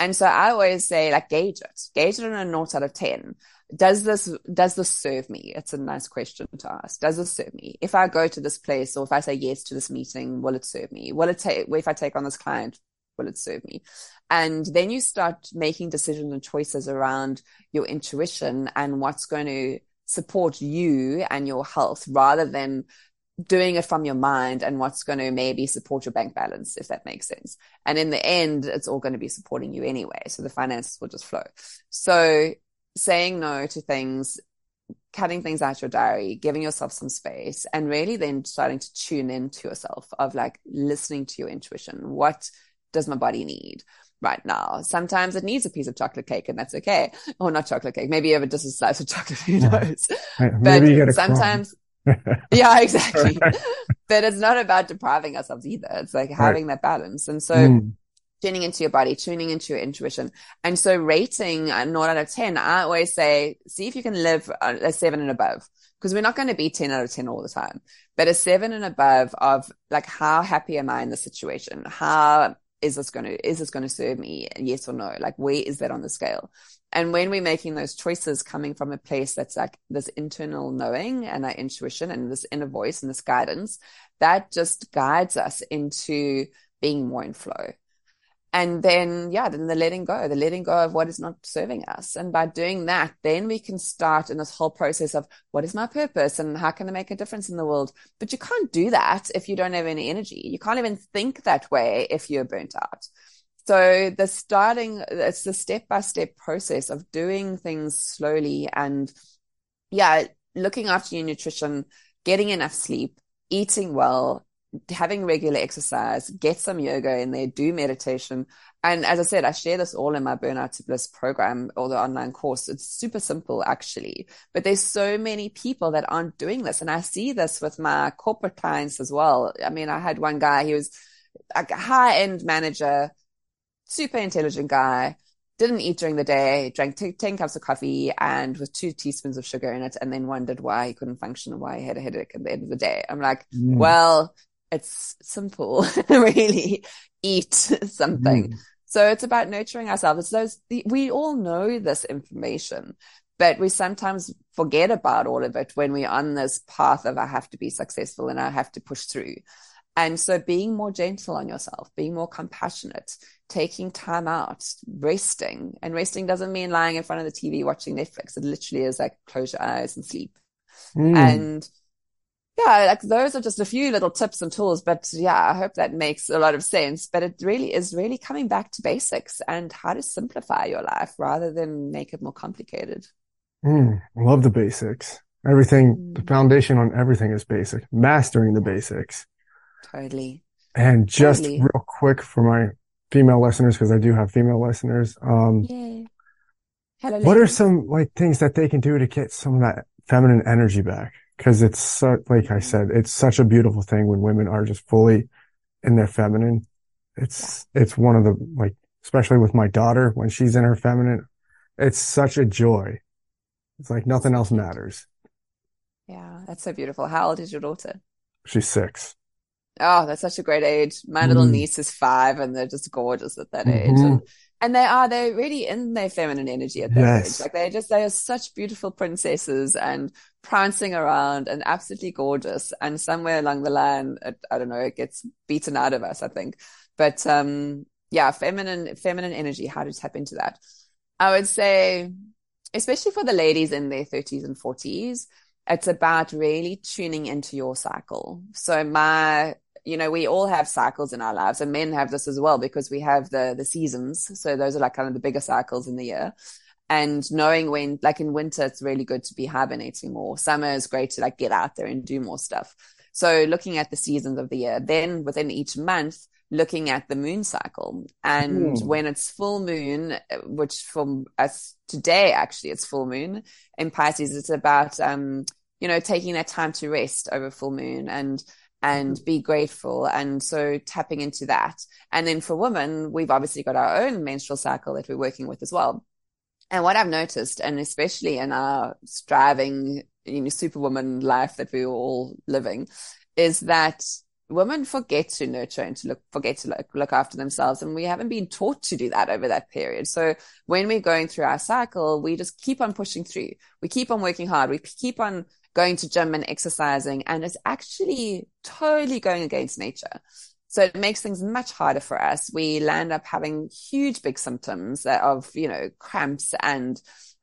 And so I always say, like, gauge it, gauge it on a naught out of 10 does this does this serve me? It's a nice question to ask. Does this serve me? If i go to this place or if i say yes to this meeting will it serve me? Will it take if i take on this client will it serve me? And then you start making decisions and choices around your intuition and what's going to support you and your health rather than doing it from your mind and what's going to maybe support your bank balance, if that makes sense. And in the end, it's all going to be supporting you anyway. So the finances will just flow. So saying no to things, cutting things out your diary, giving yourself some space, and really then starting to tune into yourself of like listening to your intuition. What does my body need? right now. Sometimes it needs a piece of chocolate cake and that's okay. Or not chocolate cake. Maybe you have just a slice of chocolate, who knows? Maybe but sometimes, yeah, exactly. but it's not about depriving ourselves either. It's like having right. that balance. And so mm tuning into your body, tuning into your intuition. And so rating a naught out of 10, I always say, see if you can live a seven and above because we're not going to be 10 out of 10 all the time, but a seven and above of like, how happy am I in the situation? How is this going to, is this going to serve me? Yes or no? Like, where is that on the scale? And when we're making those choices coming from a place that's like this internal knowing and our intuition and this inner voice and this guidance, that just guides us into being more in flow. And then yeah then the letting go the letting go of what is not serving us. And by doing that then we can start in this whole process of what is my purpose and how can i make a difference in the world? But you can't do that if you don't have any energy. You can't even think that way if you're burnt out So the starting, it's the step by step process of doing things slowly and yeah, looking after your nutrition, getting enough sleep, eating well, having regular exercise, get some yoga in there, do meditation. And as I said, I share this all in my Burnout to Bliss program or the online course. It's super simple actually, but there's so many people that aren't doing this. And I see this with my corporate clients as well. I mean, I had one guy, he was a high end manager, super intelligent guy, didn't eat during the day, drank t- 10 cups of coffee and with two teaspoons of sugar in it, and then wondered why he couldn't function and why he had a headache at the end of the day. I'm like, mm. well, it's simple, really. Eat something. Mm. So it's about nurturing ourselves. It's those, the, we all know this information, but we sometimes forget about all of it when we're on this path of I have to be successful and I have to push through. And so being more gentle on yourself, being more compassionate, taking time out, resting. And resting doesn't mean lying in front of the TV watching Netflix. It literally is like close your eyes and sleep. Mm. And yeah, like those are just a few little tips and tools, but yeah, I hope that makes a lot of sense. But it really is really coming back to basics and how to simplify your life rather than make it more complicated. Mm, love the basics. Everything, mm. the foundation on everything is basic, mastering the basics. Totally. And just totally. real quick for my female listeners, because I do have female listeners. Um, yeah. Hello, what are some like things that they can do to get some of that feminine energy back? Cause it's so, like I said, it's such a beautiful thing when women are just fully in their feminine. It's, yeah. it's one of the, like, especially with my daughter, when she's in her feminine, it's such a joy. It's like nothing else matters. Yeah, that's so beautiful. How old is your daughter? She's six. Oh, that's such a great age. My little mm. niece is five and they're just gorgeous at that mm-hmm. age. And and they are they're really in their feminine energy at that yes. age like they just they are such beautiful princesses and prancing around and absolutely gorgeous and somewhere along the line it, i don't know it gets beaten out of us i think but um yeah feminine feminine energy how to tap into that i would say especially for the ladies in their 30s and 40s it's about really tuning into your cycle so my you know, we all have cycles in our lives and men have this as well because we have the, the seasons. So those are like kind of the bigger cycles in the year. And knowing when, like in winter, it's really good to be hibernating more. Summer is great to like get out there and do more stuff. So looking at the seasons of the year, then within each month, looking at the moon cycle. And mm. when it's full moon, which from us today, actually, it's full moon in Pisces, it's about, um, you know, taking that time to rest over full moon and and mm-hmm. be grateful. And so tapping into that. And then for women, we've obviously got our own menstrual cycle that we're working with as well. And what I've noticed, and especially in our striving, you know, superwoman life that we're all living, is that women forget to nurture and to look, forget to look, look after themselves. And we haven't been taught to do that over that period. So when we're going through our cycle, we just keep on pushing through. We keep on working hard. We keep on going to gym and exercising. And it's actually totally going against nature. So it makes things much harder for us. We land up having huge big symptoms of, you know, cramps and,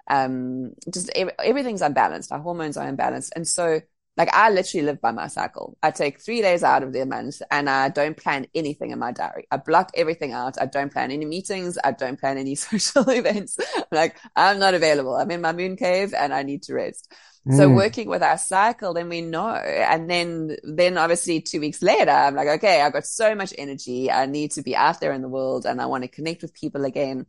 um, just everything's unbalanced. Our hormones are unbalanced. And so like I literally live by my cycle. I take three days out of the month and I don't plan anything in my diary. I block everything out. I don't plan any meetings. I don't plan any social events. like I'm not available. I'm in my moon cave and I need to rest. So mm. working with our cycle, then we know. And then, then obviously two weeks later, I'm like, okay, I've got so much energy. I need to be out there in the world and I want to connect with people again.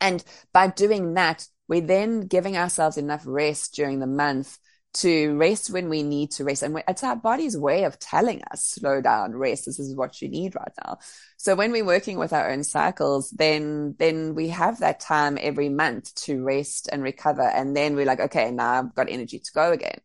And by doing that, we're then giving ourselves enough rest during the month to rest when we need to rest. And it's our body's way of telling us, slow down, rest. This is what you need right now. So when we're working with our own cycles, then, then we have that time every month to rest and recover. And then we're like, okay, now I've got energy to go again.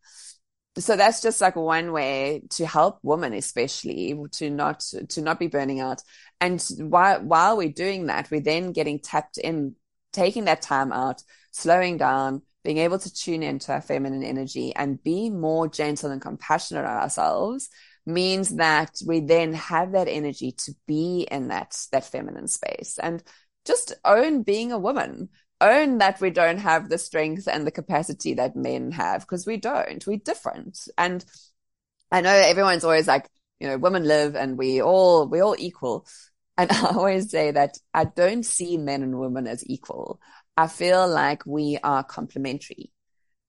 So that's just like one way to help women, especially to not, to not be burning out. And while, while we're doing that, we're then getting tapped in, taking that time out, slowing down, being able to tune into our feminine energy and be more gentle and compassionate on ourselves means that we then have that energy to be in that that feminine space and just own being a woman. Own that we don't have the strength and the capacity that men have because we don't. We're different. And i know everyone's always like you know women live and we all we all equal. And I always say that I don't see men and women as equal. I feel like we are complementary.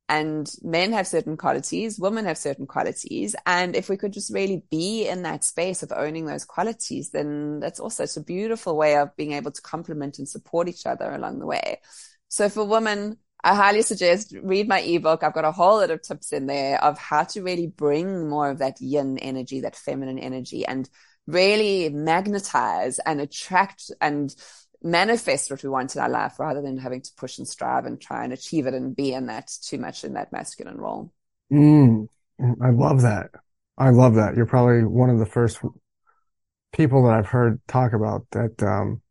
And men have certain qualities, women have certain qualities. And if we could just really be in that space of owning those qualities, then that's also it's a beautiful way of being able to complement and support each other along the way. So for women, I highly suggest read my ebook. I've got a whole lot of tips in there of how to really bring more of that yin energy, that feminine energy and really magnetize and attract and manifest what we want in our life rather than having to push and strive and try and achieve it and be in that too much in that masculine role. Mm, I love that. I love that. You're probably one of the first people that I've heard talk about that. Um,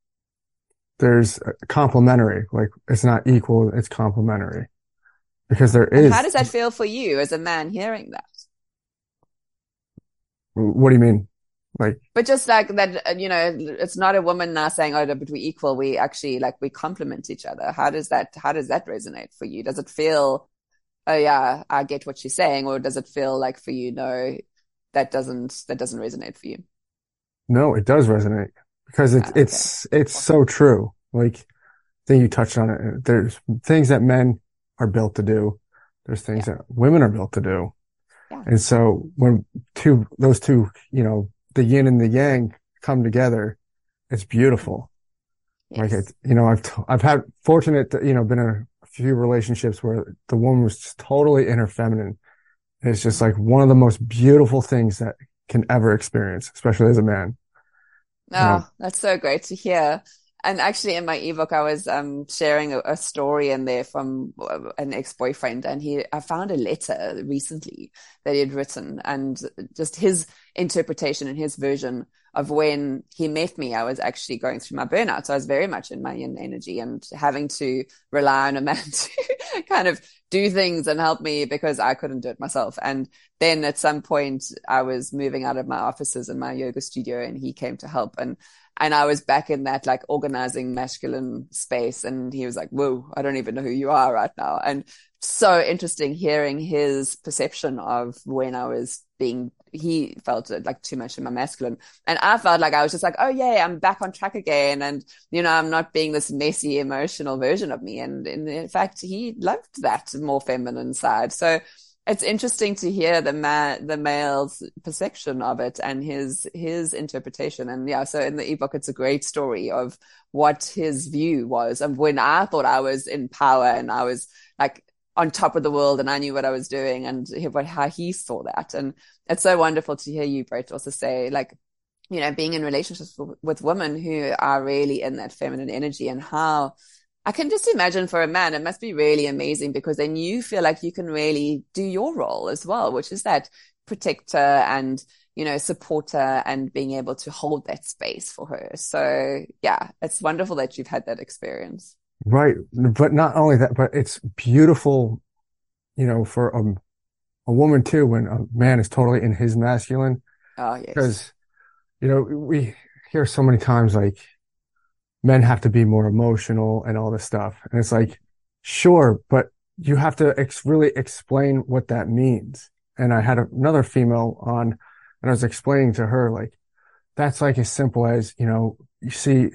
there's complementary, like it's not equal, it's complementary because there is. How does that feel for you as a man hearing that? What do you mean? Like, but just like that, uh, you know, it's not a woman now saying, "Oh, but we equal." We actually like we complement each other. How does that? How does that resonate for you? Does it feel, oh yeah, I get what she's saying, or does it feel like for you, no, that doesn't that doesn't resonate for you? No, it does resonate because it's ah, okay. it's it's so true. Like, I think you touched on it. There's things that men are built to do. There's things yeah. that women are built to do. Yeah. And so when two, those two, you know, the yin and the yang come together, it's beautiful. Yes. Like it, you know, I've, t- I've had fortunate, to, you know, been in a few relationships where the woman was totally in her feminine. It's just like one of the most beautiful things that can ever experience, especially as a man. Oh, you know? that's so great to hear. And actually, in my ebook, I was um, sharing a, a, story in there from uh, an ex-boyfriend, and he I found a letter recently that he had written, and just his interpretation and his version of when he met me. I was actually going through my burnout, so I was very much in my yin energy and having to rely on a man to kind of do things and help me because I couldn't do it myself. And then at some point, I was moving out of my offices in my yoga studio, and he came to help and and I was back in that like organizing masculine space. And he was like, whoa, I don't even know who you are right now. And so interesting hearing his perception of when I was being, he felt it like too much in my masculine. And I felt like I was just like, oh yeah, I'm back on track again. And, you know, I'm not being this messy emotional version of me. And, and in fact, he loved that more feminine side. So it's interesting to hear the ma- the male's perception of it and his his interpretation. And yeah so in the ebook it's a great story of what his view was. And when i thought i was in power and i was like on top of the world and i knew what i was doing and what, how he saw that. And it's so wonderful to hear you brett also say like you know being in relationships with women who are really in that feminine energy and how I can just imagine for a man, it must be really amazing because then you feel like you can really do your role as well, which is that protector and, you know, supporter and being able to hold that space for her. So yeah, it's wonderful that you've had that experience. Right. But not only that, but it's beautiful, you know, for a, a woman too, when a man is totally in his masculine. Oh, yes. Because, you know, we hear so many times like, men have to be more emotional and all this stuff. And it's like, sure, but you have to ex- really explain what that means. And I had another female on and I was explaining to her, like, that's like as simple as, you know, you see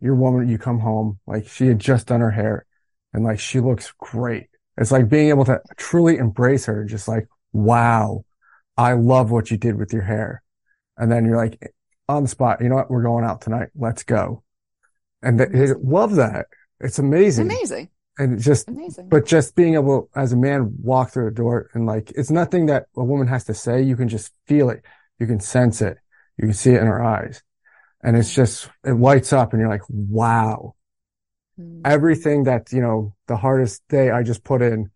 your woman, you come home, like she had just done her hair and like she looks great. It's like being able to truly embrace her, just like, wow, I love what you did with your hair. And then you're like on the spot, you know what? We're going out tonight. Let's go and they love that. It's amazing. Amazing. And just, amazing. but just being able as a man walk through a door and like, it's nothing that a woman has to say. You can just feel it. You can sense it. You can see it in her eyes. And it's just, it lights up and you're like, wow. Mm. Everything that, you know, the hardest day I just put in,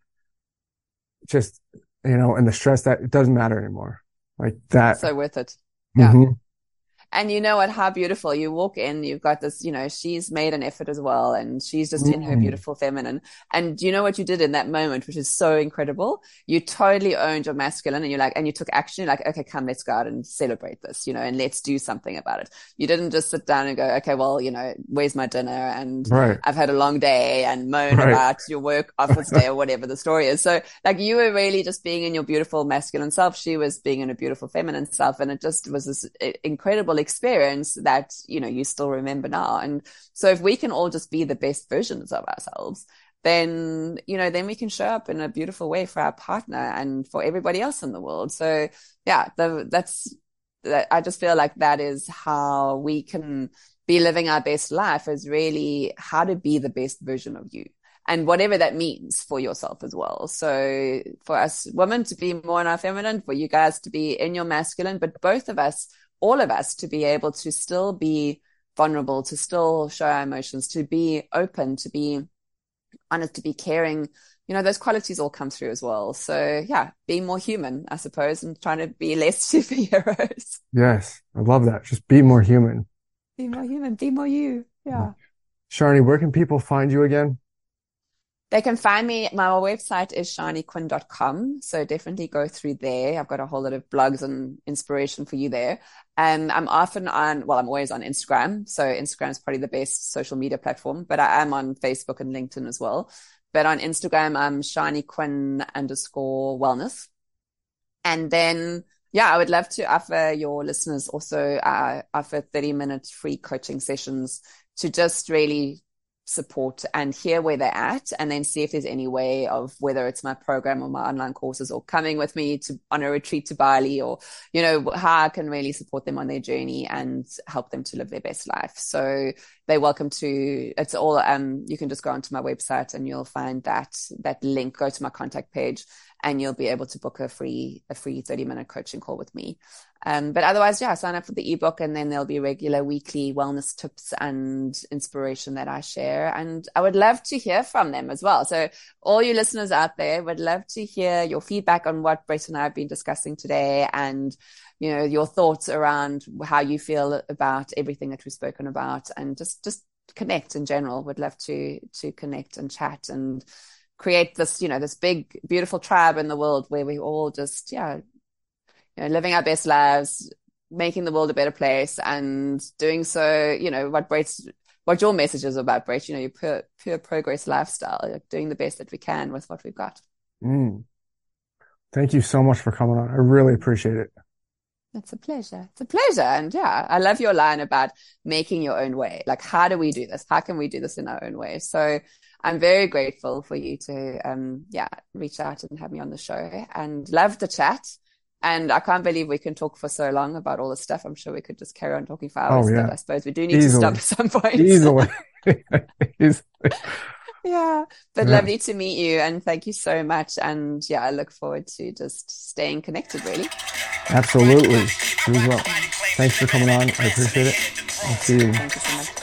just, you know, and the stress that it doesn't matter anymore. Like that. So worth it. Yeah. Mm-hmm. And you know what? How beautiful. You walk in, you've got this, you know, she's made an effort as well. And she's just mm. in her mm. beautiful feminine. And you know what you did in that moment, which is so incredible? You totally owned your masculine and you're like, and you took action. You're like, okay, come, let's go out and celebrate this, you know, and let's do something about it. You didn't just sit down and go, okay, well, you know, where's my dinner? And right. I've had a long day and moan right. about your work office day or whatever the story is. So like you were really just being in your beautiful masculine self. She was being in a beautiful feminine self. And it just was this incredible experience that, you know, you still remember now. And so if we can all just be the best versions of ourselves, then, you know, then we can show up in a beautiful way for our partner and for everybody else in the world. So yeah, the, that's, that, I just feel like that is how we can be living our best life is really how to be the best version of you and whatever that means for yourself as well. So for us women to be more in our feminine, for you guys to be in your masculine, but both of us, all of us to be able to still be vulnerable, to still show our emotions, to be open, to be honest, to be caring. You know, those qualities all come through as well. So yeah, being more human, I suppose, and trying to be less superheroes. Yes. I love that. Just be more human. Be more human, be more you. Yeah. Sharni, where can people find you again? They can find me. My website is sharniquinn.com. So definitely go through there. I've got a whole lot of blogs and inspiration for you there. And I'm often on, well, I'm always on Instagram. So Instagram is probably the best social media platform, but I am on Facebook and LinkedIn as well. But on Instagram, I'm Sharni Quinn underscore wellness. And then, yeah, I would love to offer your listeners also, uh, offer 30 minute free coaching sessions to just really support and hear where they're at and then see if there's any way of whether it's my program or my online courses or coming with me to on a retreat to Bali or you know how I can really support them on their journey and help them to live their best life. So they're welcome to it's all um you can just go onto my website and you'll find that that link. Go to my contact page and you'll be able to book a free a free 30 minute coaching call with me um, but otherwise yeah sign up for the ebook and then there'll be regular weekly wellness tips and inspiration that i share. And i would love to hear from them as well. So all you listeners out there would love to hear your feedback on what Brett and i have been discussing today and you know your thoughts around how you feel about everything that we've spoken about and just just connect in general. Would love to to connect and chat and create this, you know, this big, beautiful tribe in the world where we all just, yeah, you know, living our best lives, making the world a better place and doing so, you know, what Brett's, what your message is about, Brett, you know, your pure, pure progress lifestyle, like doing the best that we can with what we've got. Mm. Thank you so much for coming on. I really appreciate it. It's a pleasure. It's a pleasure. And yeah, I love your line about making your own way. Like, how do we do this? How can we do this in our own way? So I'm very grateful for you to, um, yeah, reach out and have me on the show and love the chat. And I can't believe we can talk for so long about all this stuff. I'm sure we could just carry on talking for hours, oh, yeah. but I suppose we do need Easily. to stop at some point. Easily. Easily. yeah, but yeah. lovely to meet you and thank you so much. And yeah, I look forward to just staying connected, really. Absolutely. You as well. Thanks for coming on. I appreciate it. I'll see you. Thank you so much.